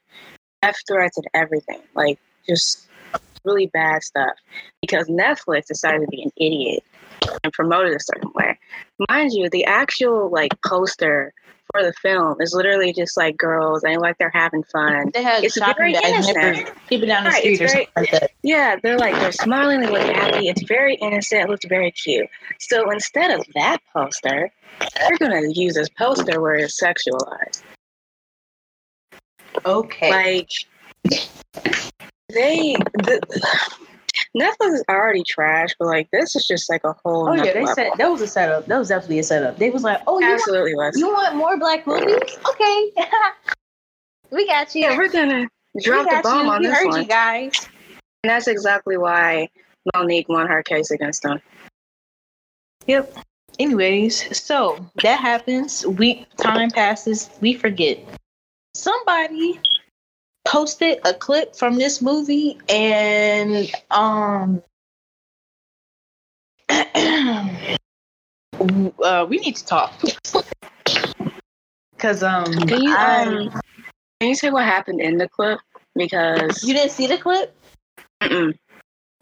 death threats and everything, like just really bad stuff. Because Netflix decided to be an idiot and promote it a certain way. Mind you, the actual like poster the film is literally just like girls and like they're having fun. They had It's shopping very bags, keep it down the Right, street or very- something like that. Yeah, they're like they're smiling, they look happy. It's very innocent, it looks very cute. So instead of that poster, they're gonna use this poster where it's sexualized. Okay. Like they the, Netflix is already trash, but like this is just like a whole. oh yeah, they level. said that was a setup. That was definitely a setup. They was like, oh, you want, was. you want more black movies? Okay, we got you. Yeah, we're gonna drop we the bomb you. on we this heard one, you guys. and that's exactly why Mo'Nique won her case against them. Yep. Anyways, so that happens. We time passes. We forget. Somebody posted a clip from this movie, and um, uh, we need to talk because um, Can you I- um, can you say what happened in the clip? Because you didn't see the clip. mm-mm.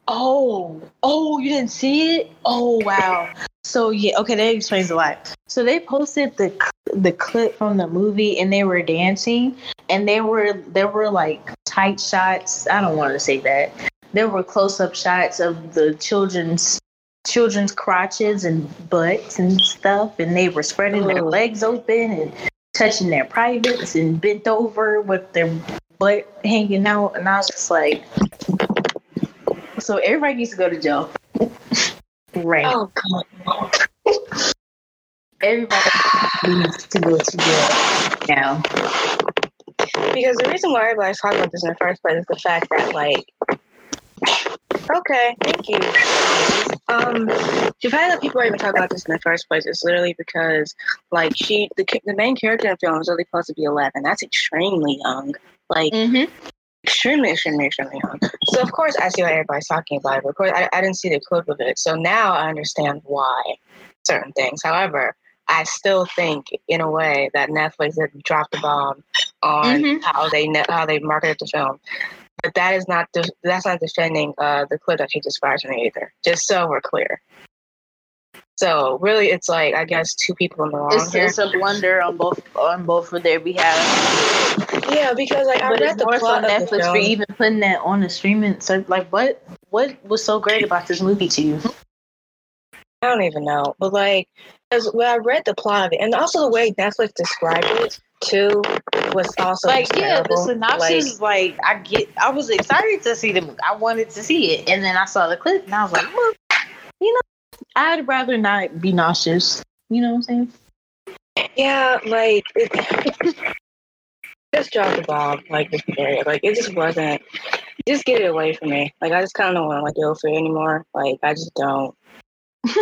Oh, oh, you didn't see it? Oh, wow. So yeah, okay, that explains a lot. So they posted the the clip from the movie, and they were dancing, and they were there were like tight shots. I don't want to say that. There were close up shots of the children's children's crotches and butts and stuff, and they were spreading their Oh. legs open and touching their privates and bent over with their butt hanging out, and I was just like. So everybody needs to go to jail. Right. oh god, Everybody needs to go to jail now. because the reason why everybody's talking about this in the first place is the fact that like. Okay, thank you. Um, the fact that people are even talking about this in the first place is literally because, like, she, the the main character in the film is only supposed to be eleven. That's extremely young. Like, Mm-hmm. Extremely, extremely, extremely young. So of course I see why everybody's talking about it. But of course I, I didn't see the clip of it. So now I understand why certain things. However, I still think in a way that Netflix did dropped the bomb on Mhm. how they ne- how they marketed the film. But that is not de- that's not defending uh, the clip that she describes me either. Just so we're clear. So really, it's like I guess two people in the wrong It's, here. it's a blunder on both on both of their behalf. yeah, because like I read the so plot the Netflix for even putting that on the streaming. So like, what what was so great about this movie to you? I don't even know, but like, as when I read the plot of it, and also the way Netflix described it too was also like yeah, the terrible. synopsis. Like, I get, I was excited to see the movie. I wanted to see it, and then I saw the clip, and I was like, well, you know, I'd rather not be nauseous. You know what I'm saying? yeah, like it, just drop the ball, like this period. Like it just wasn't. Just get it away from me. Like I just kind of don't want to like go for it anymore. Like I just don't.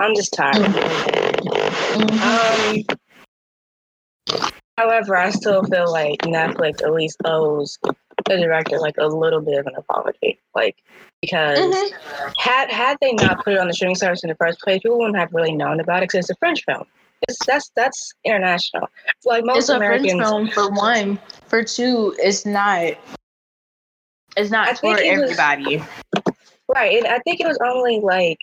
I'm just tired. Um. However, I still feel like Netflix at least owes the director like a little bit of an apology, like because Mhm. had had they not put it on the streaming service in the first place, people wouldn't have really known about it because it's a French film. It's that's that's international. Like most it's a French Americans, film for one. For two, it's not. It's not think for it was- everybody. right? And I think it was only like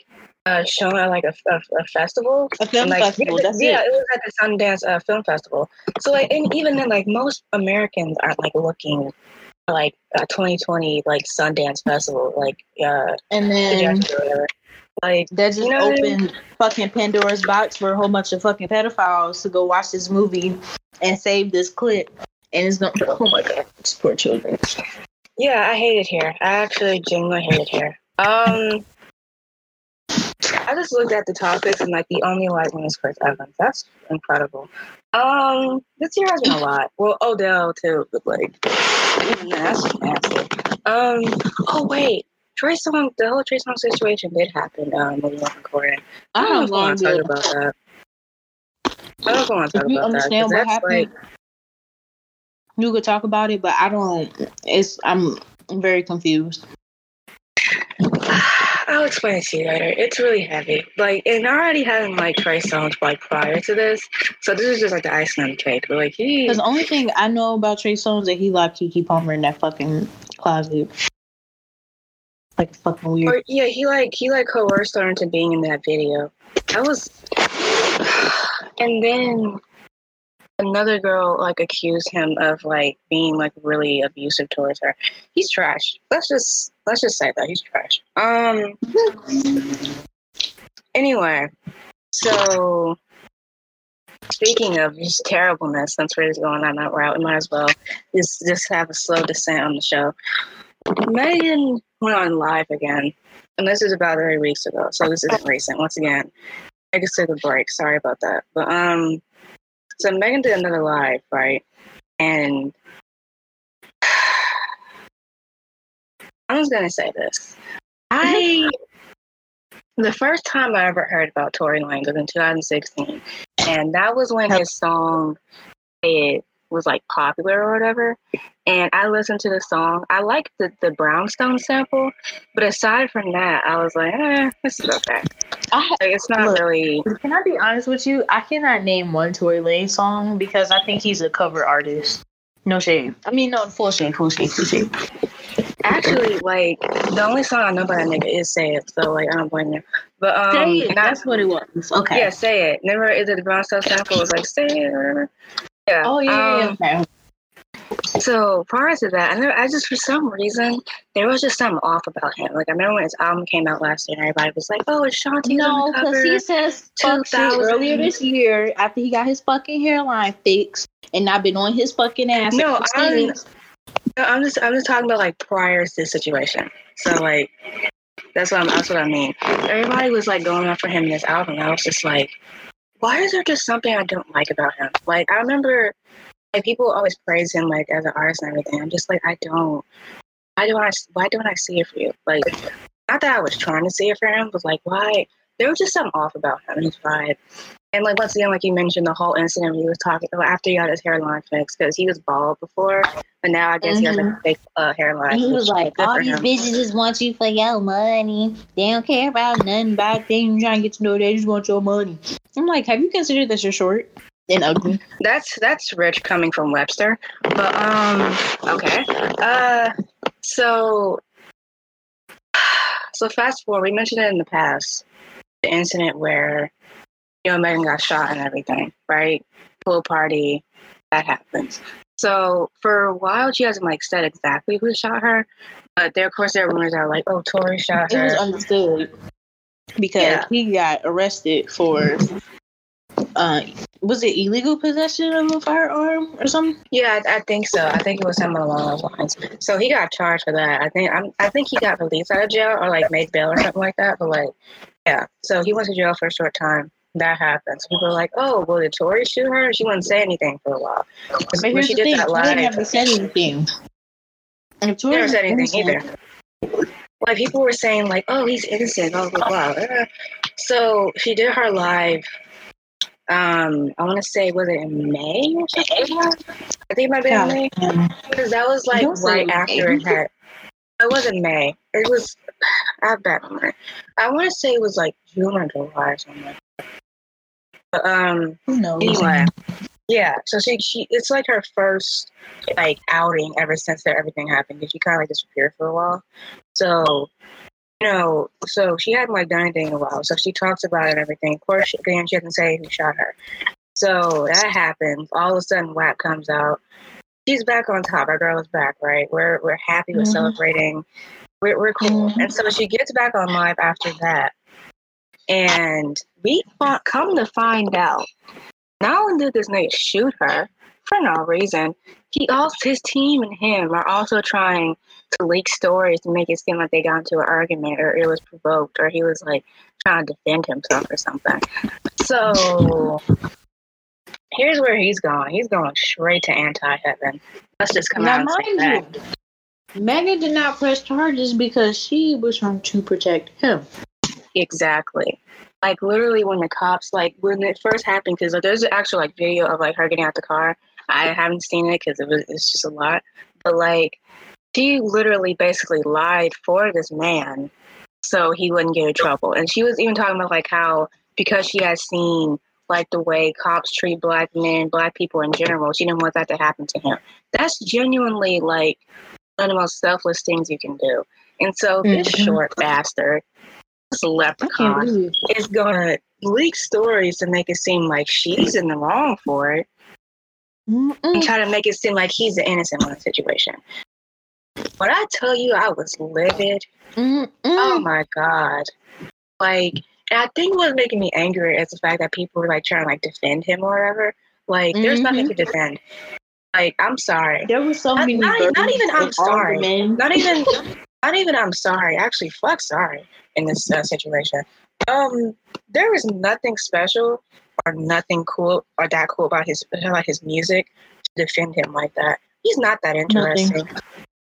uh, shown at like a, a, a festival. A film And, like, festival. That's yeah, it. it was at the Sundance uh, Film Festival. So like, and even then, like most Americans aren't like looking for, like a 2020 like Sundance Festival, like uh, And then projection or whatever. Like, that just You know what I mean? opened fucking Pandora's box for a whole bunch of fucking pedophiles to go watch this movie and save this clip. And it's gonna. Oh my god, these poor children. yeah, I hate it here. I actually genuinely hate it here. Um, I just looked at the topics and like the only white one is Chris Evans. That's incredible. Um, this year has been a lot. Well, Odell too, but like, even that's nasty. Um, oh wait, Trey Songz, the whole Trey Songz situation did happen. Um, when we were recording. I don't know if I want to talk about that. I don't I want to talk about that. understand what happened, like, you could talk about it, but I don't. It's I'm very confused. I'll explain it to you later. It's really heavy. Like, and I already had like Trey Songz like prior to this, so this is just like the icing on the cake. But like, he, Because the only thing I know about Trey Songz is that he locked Keke Palmer in that fucking closet. Like fucking weird. or, yeah, he like he like coerced her into being in that video. That was and then another girl like accused him of like being like really abusive towards her. He's trash. Let's just let's just say that he's trash. Um. Anyway, so speaking of just terribleness, since we're just going on that route, we might as well just just have a slow descent on the show. Megan went on live again, and this is about three weeks ago, so this isn't recent. Once again, I just took a break. Sorry about that, but um, so Megan did another live, right? And I was gonna say this. I the first time I ever heard about Tory Lanez was in 2016, and that was when his song "It" was like popular or whatever. And I listened to the song. I liked the the Brownstone sample, but aside from that, I was like, eh, this is okay. I, Like, it's not Look. really. can I be honest with you? I cannot name one Tory Lanez song because I think he's a cover artist. No shame. I mean, no, full shame, full shame, full shame. Actually, like the only song I know by that nigga is "Say It," so like I don't blame you. But um, Say it. not- That's what it was. Okay. yeah, "Say It." Never is it the Brownstone sample? It was like "Say It" Yeah. Oh yeah, um, yeah, yeah. So prior to that, I, never, I just for some reason there was just something off about him. Like I remember when his album came out last year, and everybody was like, "Oh, it's Shanti No, because he says fuck shit earlier this year after he got his fucking hairline fixed, and I've been on his fucking ass. No, I'm- No, I'm just I'm just talking about like prior to this situation. So like that's what I'm, that's what I mean. Everybody was like going after him in this album. I was just like, why is there just something I don't like about him? Like I remember like people always praise him like as an artist and everything. I'm just like I don't. Why do I why don't I see it for you? Like not that I was trying to see it for him, but like why there was just something off about him and his vibe. And like once again, like you mentioned, the whole incident when he was talking after he got his hairline fixed because he was bald before, but now I guess he has like a fake uh, hairline. He was like, all these him. bitches just want you for your money. They don't care about nothing about them trying to get to know. They just want your money. I'm like, have you considered that you're short and ugly? That's that's rich coming from Webster. But um okay. Uh so so fast forward, we mentioned it in the past. The incident where you know Megan got shot and everything, right? Pool party, that happens. So for a while she hasn't like said exactly who shot her. But there of course there are rumors that are like, oh Tory shot her." It was understood because Yeah. he got arrested for uh was it illegal possession of a firearm or something? Yeah, I, I think so. I think it was something along those lines. So he got charged for that. I think I'm, I think he got released out of jail or like made bail or something like that. But like, yeah. So he went to jail for a short time. That happened. So people were like, "Oh, well, did Tory shoot her?" She wouldn't say anything for a while. But here's she the did thing, that live, never said anything. And if Tory never said anything innocent- either. Like people were saying, like, "Oh, he's innocent." Blah blah blah. So she did her live. Um, I want to say, was it in May or something? I think it might have been in May. Because that was like say right May. after it had. It wasn't May. It was. I have bad memory. I want to say it was like June or July or something. But um. Who knows? Anyway, yeah. So she she it's like her first like outing ever since that everything happened. Because she kind of like disappeared for a while. So. Know, so she hadn't like done anything in a while. So she talks about it and everything. Of course, she, again, she doesn't say who shot her. So that happens. All of a sudden, WAP comes out she's back on top. Our girl is back, right? We're we're happy. We're Mhm. celebrating. We're we're cool. Mhm. And so she gets back on live after that, and we come to find out, not only did this nigga shoot her for no reason, he also his team and him are also trying to leak stories to make it seem like they got into an argument or it was provoked or he was like trying to defend himself or something. So here's where he's going. He's going straight to anti heaven. Let's just come Now, out and say that. you, Megan did not press charges because she was trying to protect him. Exactly. Like literally when the cops like when it first happened because like, there's an actual like video of like her getting out the car. I haven't seen it because it was it's just a lot. But like she literally basically lied for this man so he wouldn't get in trouble. And she was even talking about like how because she had seen like the way cops treat black men, black people in general, she didn't want that to happen to him. That's genuinely like one of the most selfless things you can do. And so this Mhm. short bastard, this leprechaun, is gonna leak stories to make it seem like she's in the wrong for it and Mm-mm. try to make it seem like he's the innocent one in the situation. When I tell you I was livid, Mm-mm. oh my god. Like and I think what's making me angry is the fact that people were like trying to like defend him or whatever. Like there's nothing to defend. Like I'm sorry. There was so Not- many. not- not even I'm and sorry. Not even not even I'm sorry. Actually fuck sorry in this uh, situation. Um there was nothing special or nothing cool or that cool about his about his music to defend him like that. He's not that interesting.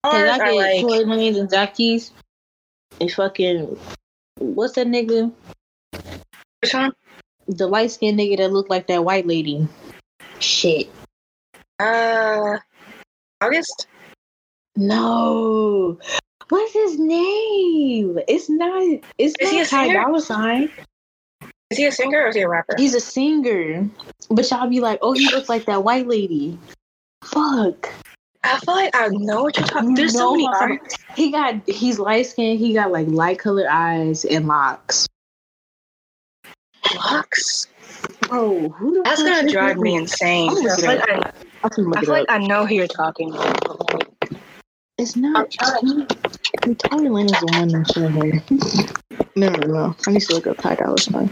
Cause Ours I are get like Tory Lanez and Jacquees. And fucking, what's that nigga? which one? The light skinned nigga that looked like that white lady. Shit. Uh August? No. What's his name? It's not. It's Is he not Ty singer? Dolla Sign. Is he a singer or is he a rapper? He's a singer. But y'all be like, oh, he looks like that white lady. Fuck. I feel like I know what you're talking. There's so many artists. He got. He's light skinned. He got like light colored eyes and locks. Locks, Bro, who the That's gonna drive me insane. I feel like I, I feel up. like I know who you're talking about. It's not. Lane is the one that showed her. no, no, no. I need to look up Ty Dolla Sign.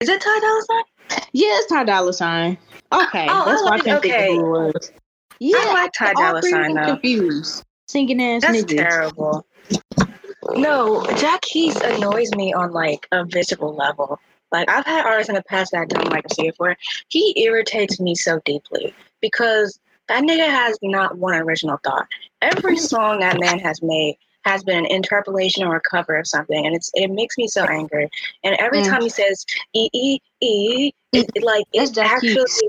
Is it Ty Dolla Sign? Yeah, it's Ty Dolla Sign. Okay, Oh, that's I why I like- couldn't think okay. of who it was. Yeah, I like Ty Dolla Sign though. confused. Singing ass That's niggas. terrible. No, Jacquees annoys me on like a visceral level. Like I've had artists in the past that I don't like to see it for. He irritates me so deeply because that nigga has not one original thought. Every song that man has made has been an interpolation or a cover of something, and it's it makes me so angry. And every Mm. time he says e e e, it, it, like it actually Keys.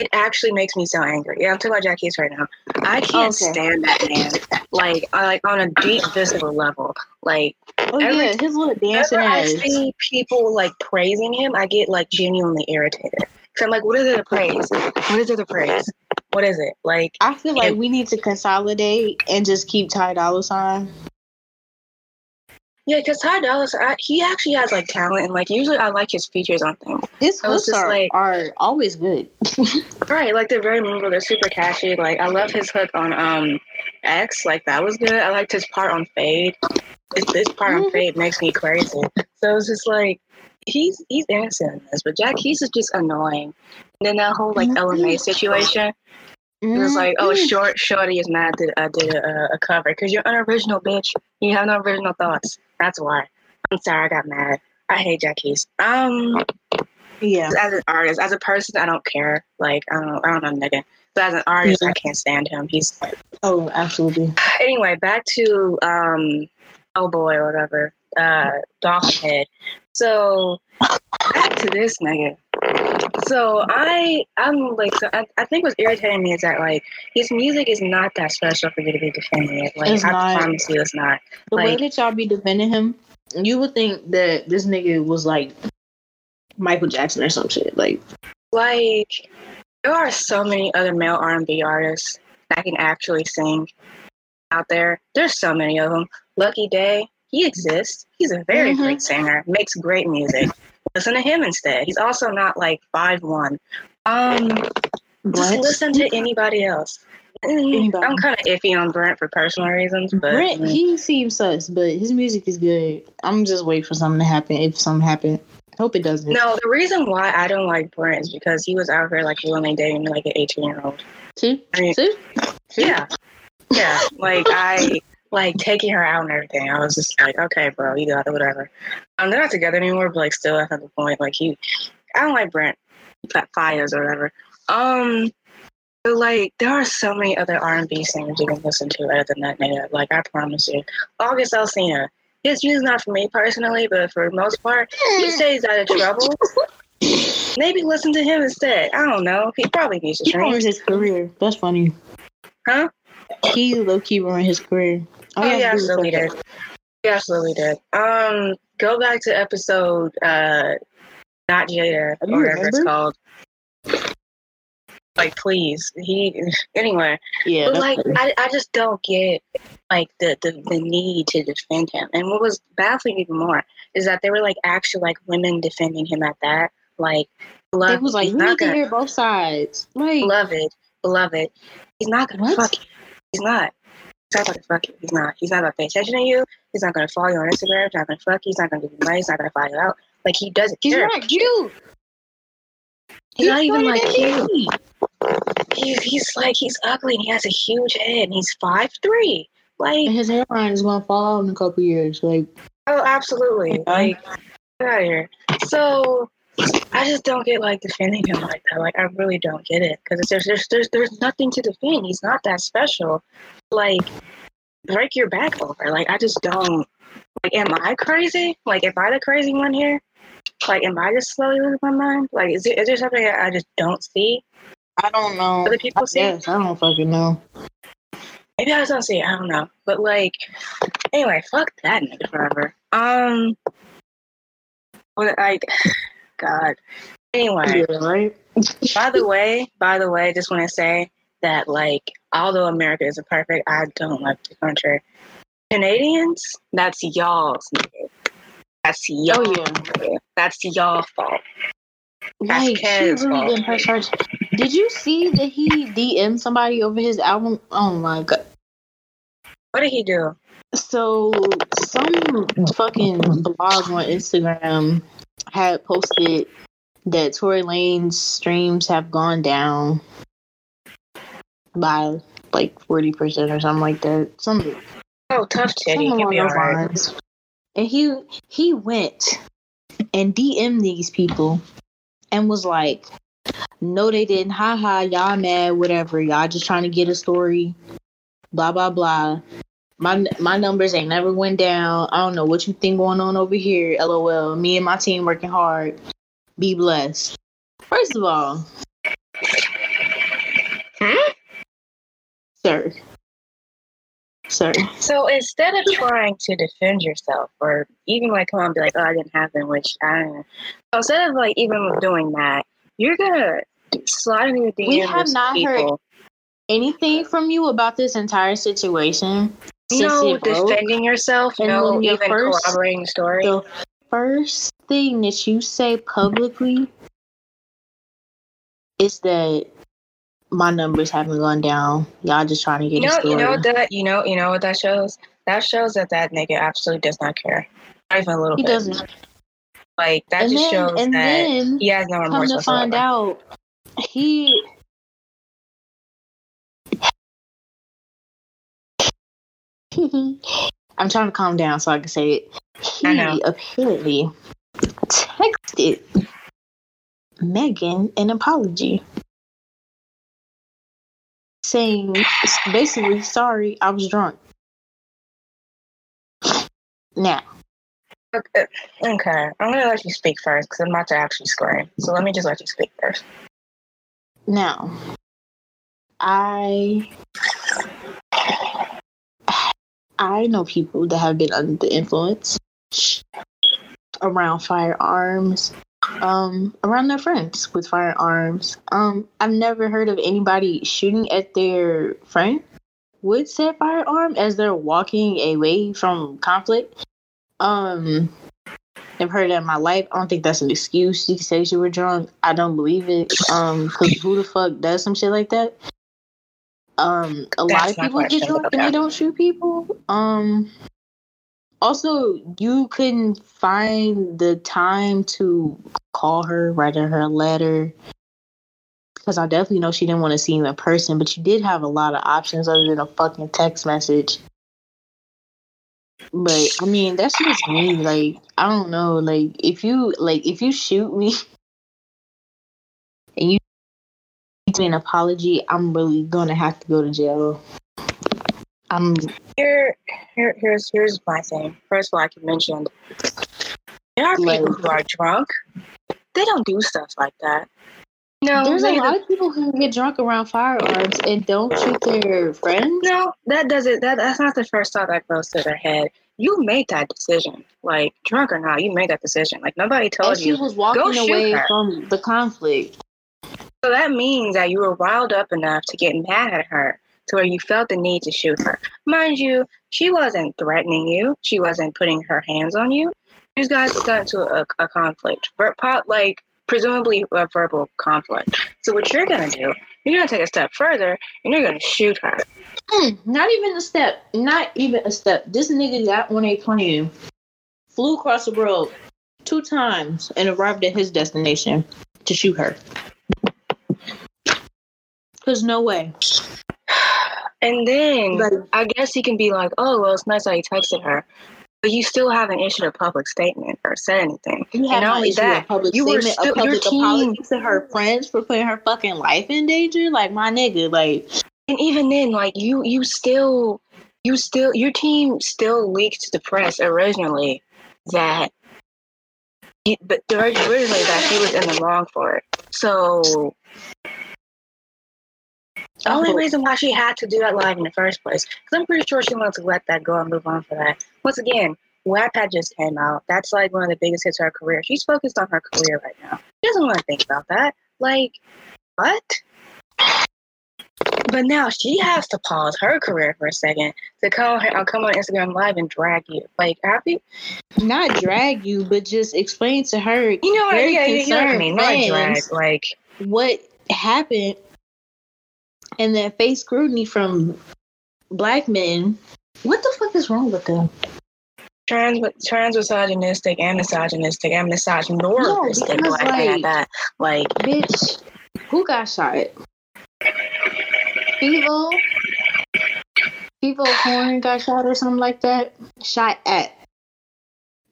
it actually makes me so angry. Yeah, I'm talking about Jack right now. I can't Okay. stand that man. Like, I like on a deep visceral level. Like, Oh Every- yeah, his little dancing whenever I see people like praising him, I get like genuinely irritated. So I'm like, what is it to praise? What is it to praise? What is it? Like, I feel like and- we need to consolidate and just keep Ty Dolla Sign. yeah, because Ty Dolla Sign, he actually has like talent, and like usually I like his features on things. His hooks are, like- are always good. Right, like they're very memorable. They're super catchy. Like I love his hook on um X. Like that was good. I liked his part on Fade. This, this part on Mhm. Fade makes me crazy. So it's just like he's he's innocent in this, but Jacquees is just annoying. And then that whole like Ella Mai situation. It was like, oh, Mhm. short shorty is mad that I did a, a cover because you're unoriginal, bitch. You have no original thoughts. That's why. I'm sorry, I got mad. I hate Jacquees. Um, yeah. as an artist, as a person, I don't care. Like I don't, I don't know, nigga. But as an artist, Yeah. I can't stand him. He's Oh, absolutely. anyway. Back to um, oh boy, whatever. Uh, Dolphin Head. So back to this nigga. So I, I'm like, so I, I think what's irritating me is that like his music is not that special for you to be defending it. Like It's I not. promise you, it's not. The way that y'all be defending him, you would think that this nigga was like Michael Jackson or some shit. Like, Like there are so many other male R&B artists that can actually sing out there. There's so many of them. Lucky Daye, he exists. He's a very Mhm. great singer. Makes great music. Listen to him instead. He's also not like five one. Um, just listen to anybody else. Mm, Anybody. I'm kind of iffy on Brent for personal reasons, but Brent, he seems sus, but his music is good. I'm just waiting for something to happen. If something happen, hope it doesn't. no. The reason why I don't like Brent is because he was out here like willingly dating like an 18 year old. See, I mean, See? Yeah. Yeah. Like I like taking her out and everything. I was just like, okay, bro, you got it, whatever. Um, they're not together anymore, but like still that's not the point. Like he I don't like Brent that Faiyaz or whatever. Um but like there are so many other R and B singers you can listen to other than that nigga. Like I promise you. August Alsina. His music's not for me personally, but for the most part, he stays out of trouble. Maybe listen to him instead. I don't know. He probably needs to he ruined his career. That's funny. Huh? He low key ruined his career. Oh, he yeah, had to do was absolutely did. He absolutely did. Um, go back to episode uh, not Jada or whatever it's called. Like, please. He anyway. Yeah, But like. I, I just don't get like the, the the need to defend him. And what was baffling even more is that there were like actually like women defending him at that. Like, love, it was like you need to hear both sides. Like beloved, beloved. He's not gonna What? fuck you. He's not. He's not gonna fuck you. He's not. He's not gonna pay attention to you. He's not gonna follow you on Instagram. He's not gonna fuck you. He's not gonna give you money. He's not gonna fly you out. Like he doesn't he's care. not cute. He's not even, like, than cute. me. He's he's like he's ugly and he has a huge head and he's five three. Like And his hairline is gonna fall out in a couple years. Like oh absolutely. Yeah. Like get out of here. So I just don't get like defending him like that. Like I really don't get it because there's there's there's there's nothing to defend. He's not that special. Like break your back over. Like I just don't. Like am I crazy? Like am I the crazy one here? Like am I just slowly losing my mind? Like is there, is there something that I just don't see? I don't know. Other people see? Yes, I don't fucking know. Maybe I just don't see it. I don't know. But like, anyway, fuck that nigga forever. Um, what like, God. Anyway, Yeah, right. by the way, by the way, just want to say that like, although America isn't perfect, I don't like the country. Canadians, that's y'all's nigga. That's y'all. Oh yeah. nigga. That's y'all fault. That's Like she really fault. press charge. Did you see that he DM'd somebody over his album? Oh my god. What did he do? So some fucking blog on Instagram had posted that Tory Lanez streams have gone down by like forty percent or something like that. Some Oh, tough titty. something He'll be alright. And he he went and DM'd these people and was like, "No, they didn't. Ha ha. Y'all mad? Whatever. Y'all just trying to get a story. Blah blah blah. My my numbers ain't never went down. I don't know what you think going on over here. LOL. Me and my team working hard. Be blessed. First of all, Hmm? sir, sir. So instead of trying to defend yourself or even like come on and be like, oh, I didn't happen, which I don't know. So instead of like even doing that, you're gonna slide into the DMs We have not heard. Anything from you about this entire situation? No defending yourself, And no even first- corroborating story. The first thing that you say publicly is that my numbers haven't gone down. Y'all just trying to get you a know, story. you know that you know, you know what that shows? That shows that that nigga absolutely does not care, not even a little he bit. doesn't. Like that and just then, shows and that then he has no come remorse to find out, he. I'm trying to calm down so I can say it. He apparently texted Megan an apology. Saying basically, sorry, I was drunk. Now, Okay, okay. I'm gonna let you speak first because I'm about to actually scream. So let me just let you speak first. now, I I know people that have been under the influence around firearms, um, around their friends with firearms. Um, I've never heard of anybody shooting at their friend with said firearm as they're walking away from conflict. Um, I've heard that in my life. I don't think that's an excuse. You can say you were drunk. I don't believe it. Um, because who the fuck does some shit like that? Um, a lot of people get drunk and they don't shoot people. Um, also, you couldn't find the time to call her, write her a letter. Because I definitely know she didn't want to see you in person, but you did have a lot of options other than a fucking text message. But I mean, that's just me. Like, I don't know. Like, if you like, if you shoot me me an apology, I'm really gonna have to go to jail. I'm Here, here, here's here's my thing. First of all, like you mentioned, there are Like- people who are drunk. They don't do stuff like that. No, there's a they, lot of people who get drunk around firearms and don't shoot their friends. no, that doesn't. That that's not the first thought that goes to their head. You made that decision, like drunk or not. You made that decision. Like nobody told And she you. was walking shoot away her. from the conflict. So that means that you were riled up enough to get mad at her to where you felt the need to shoot her. Mind you, she wasn't threatening you. She wasn't putting her hands on you. You guys got into a, a conflict, like presumably a verbal conflict. So what you're gonna do? You're gonna take a step further and you're gonna shoot her. Mm, not even a step. Not even a step. This nigga got on a plane, flew across the world two times, and arrived at his destination to shoot her. Cause no way. And then I guess he can be like, "Oh, well, it's nice that he texted her." but you still haven't issued a public statement or said anything. You and not only that, you were still your team to her friends for putting her fucking life in danger. Like my nigga, like. And even then, like you, you still, you still, your team still leaked to the press originally that, but originally that he was in the wrong for it. So the only reason why she had to do that live in the first place, because I'm pretty sure she wanted to let that go and move on for that. Once again, WAP had just came out. That's like one of the biggest hits of her career. She's focused on her career right now. She doesn't want to think about that. Like, what? But now she has to pause her career for a second to come on, uh, come on Instagram Live and drag you. Like, happy? Not drag you, but just explain to her. You know what? Yeah, you know what I mean. Not drag. Like, what happened and then face scrutiny from black men. What the fuck is wrong with them? Trans, trans misogynistic and misogynistic and misogynoristic no, black like, that. Like, bitch, who got shot? People, people Horn got shot or something like that. Shot at.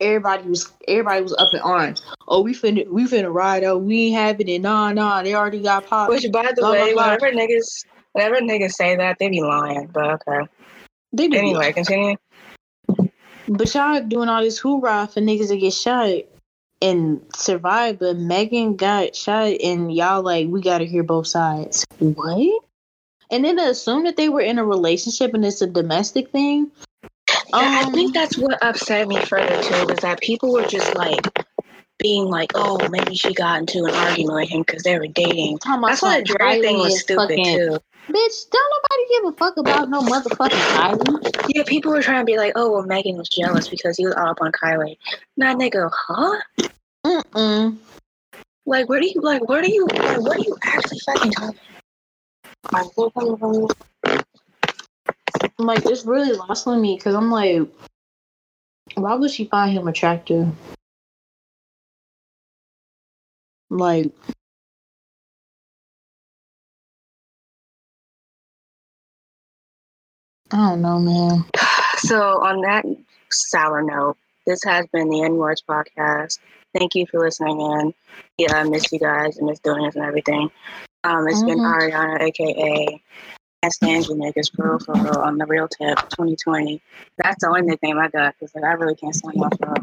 Everybody was everybody was up in arms. Oh, we finna we finna ride out. We ain't having it. Nah, nah. They already got popped. Which, by the blah, way, blah, niggas Whenever niggas say that, they be lying. But okay. They do. Anyway, continue. But y'all doing all this hoorah for niggas to get shot and survive, but Megan got shot and y'all like, we gotta hear both sides. What? And then to assume that they were in a relationship and it's a domestic thing. Um, I think that's what upset me further too, was that people were just like, being like, oh, maybe she got into an argument with him because they were dating. That's why the Dre thing was stupid fucking, too. Bitch, don't nobody give a fuck about no motherfucking Kylie. Yeah, people were trying to be like, oh, well, Megan was jealous because he was all up on Kylie. Nah, nigga, huh? Mm-mm. Like, where do you, like, where do you, like, what are you actually fucking talking I'm like, it's really lost on me because I'm like, why would she find him attractive? Like, I don't know, man. So, on that sour note, this has been the N Words podcast. Thank you for listening in. Yeah, I miss you guys and miss doing this and everything. Um, it's mm-hmm. been Ariana, aka Ask Angie Niggas for real, for real, on the real tip 2020. That's the only nickname I got because like, I really can't sign off for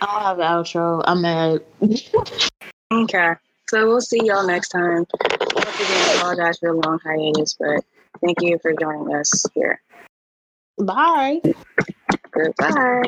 I'll have the outro. I'm mad. okay. So we'll see y'all next time. Once again, apologize for the long hiatus, but thank you for joining us here. Bye. Goodbye.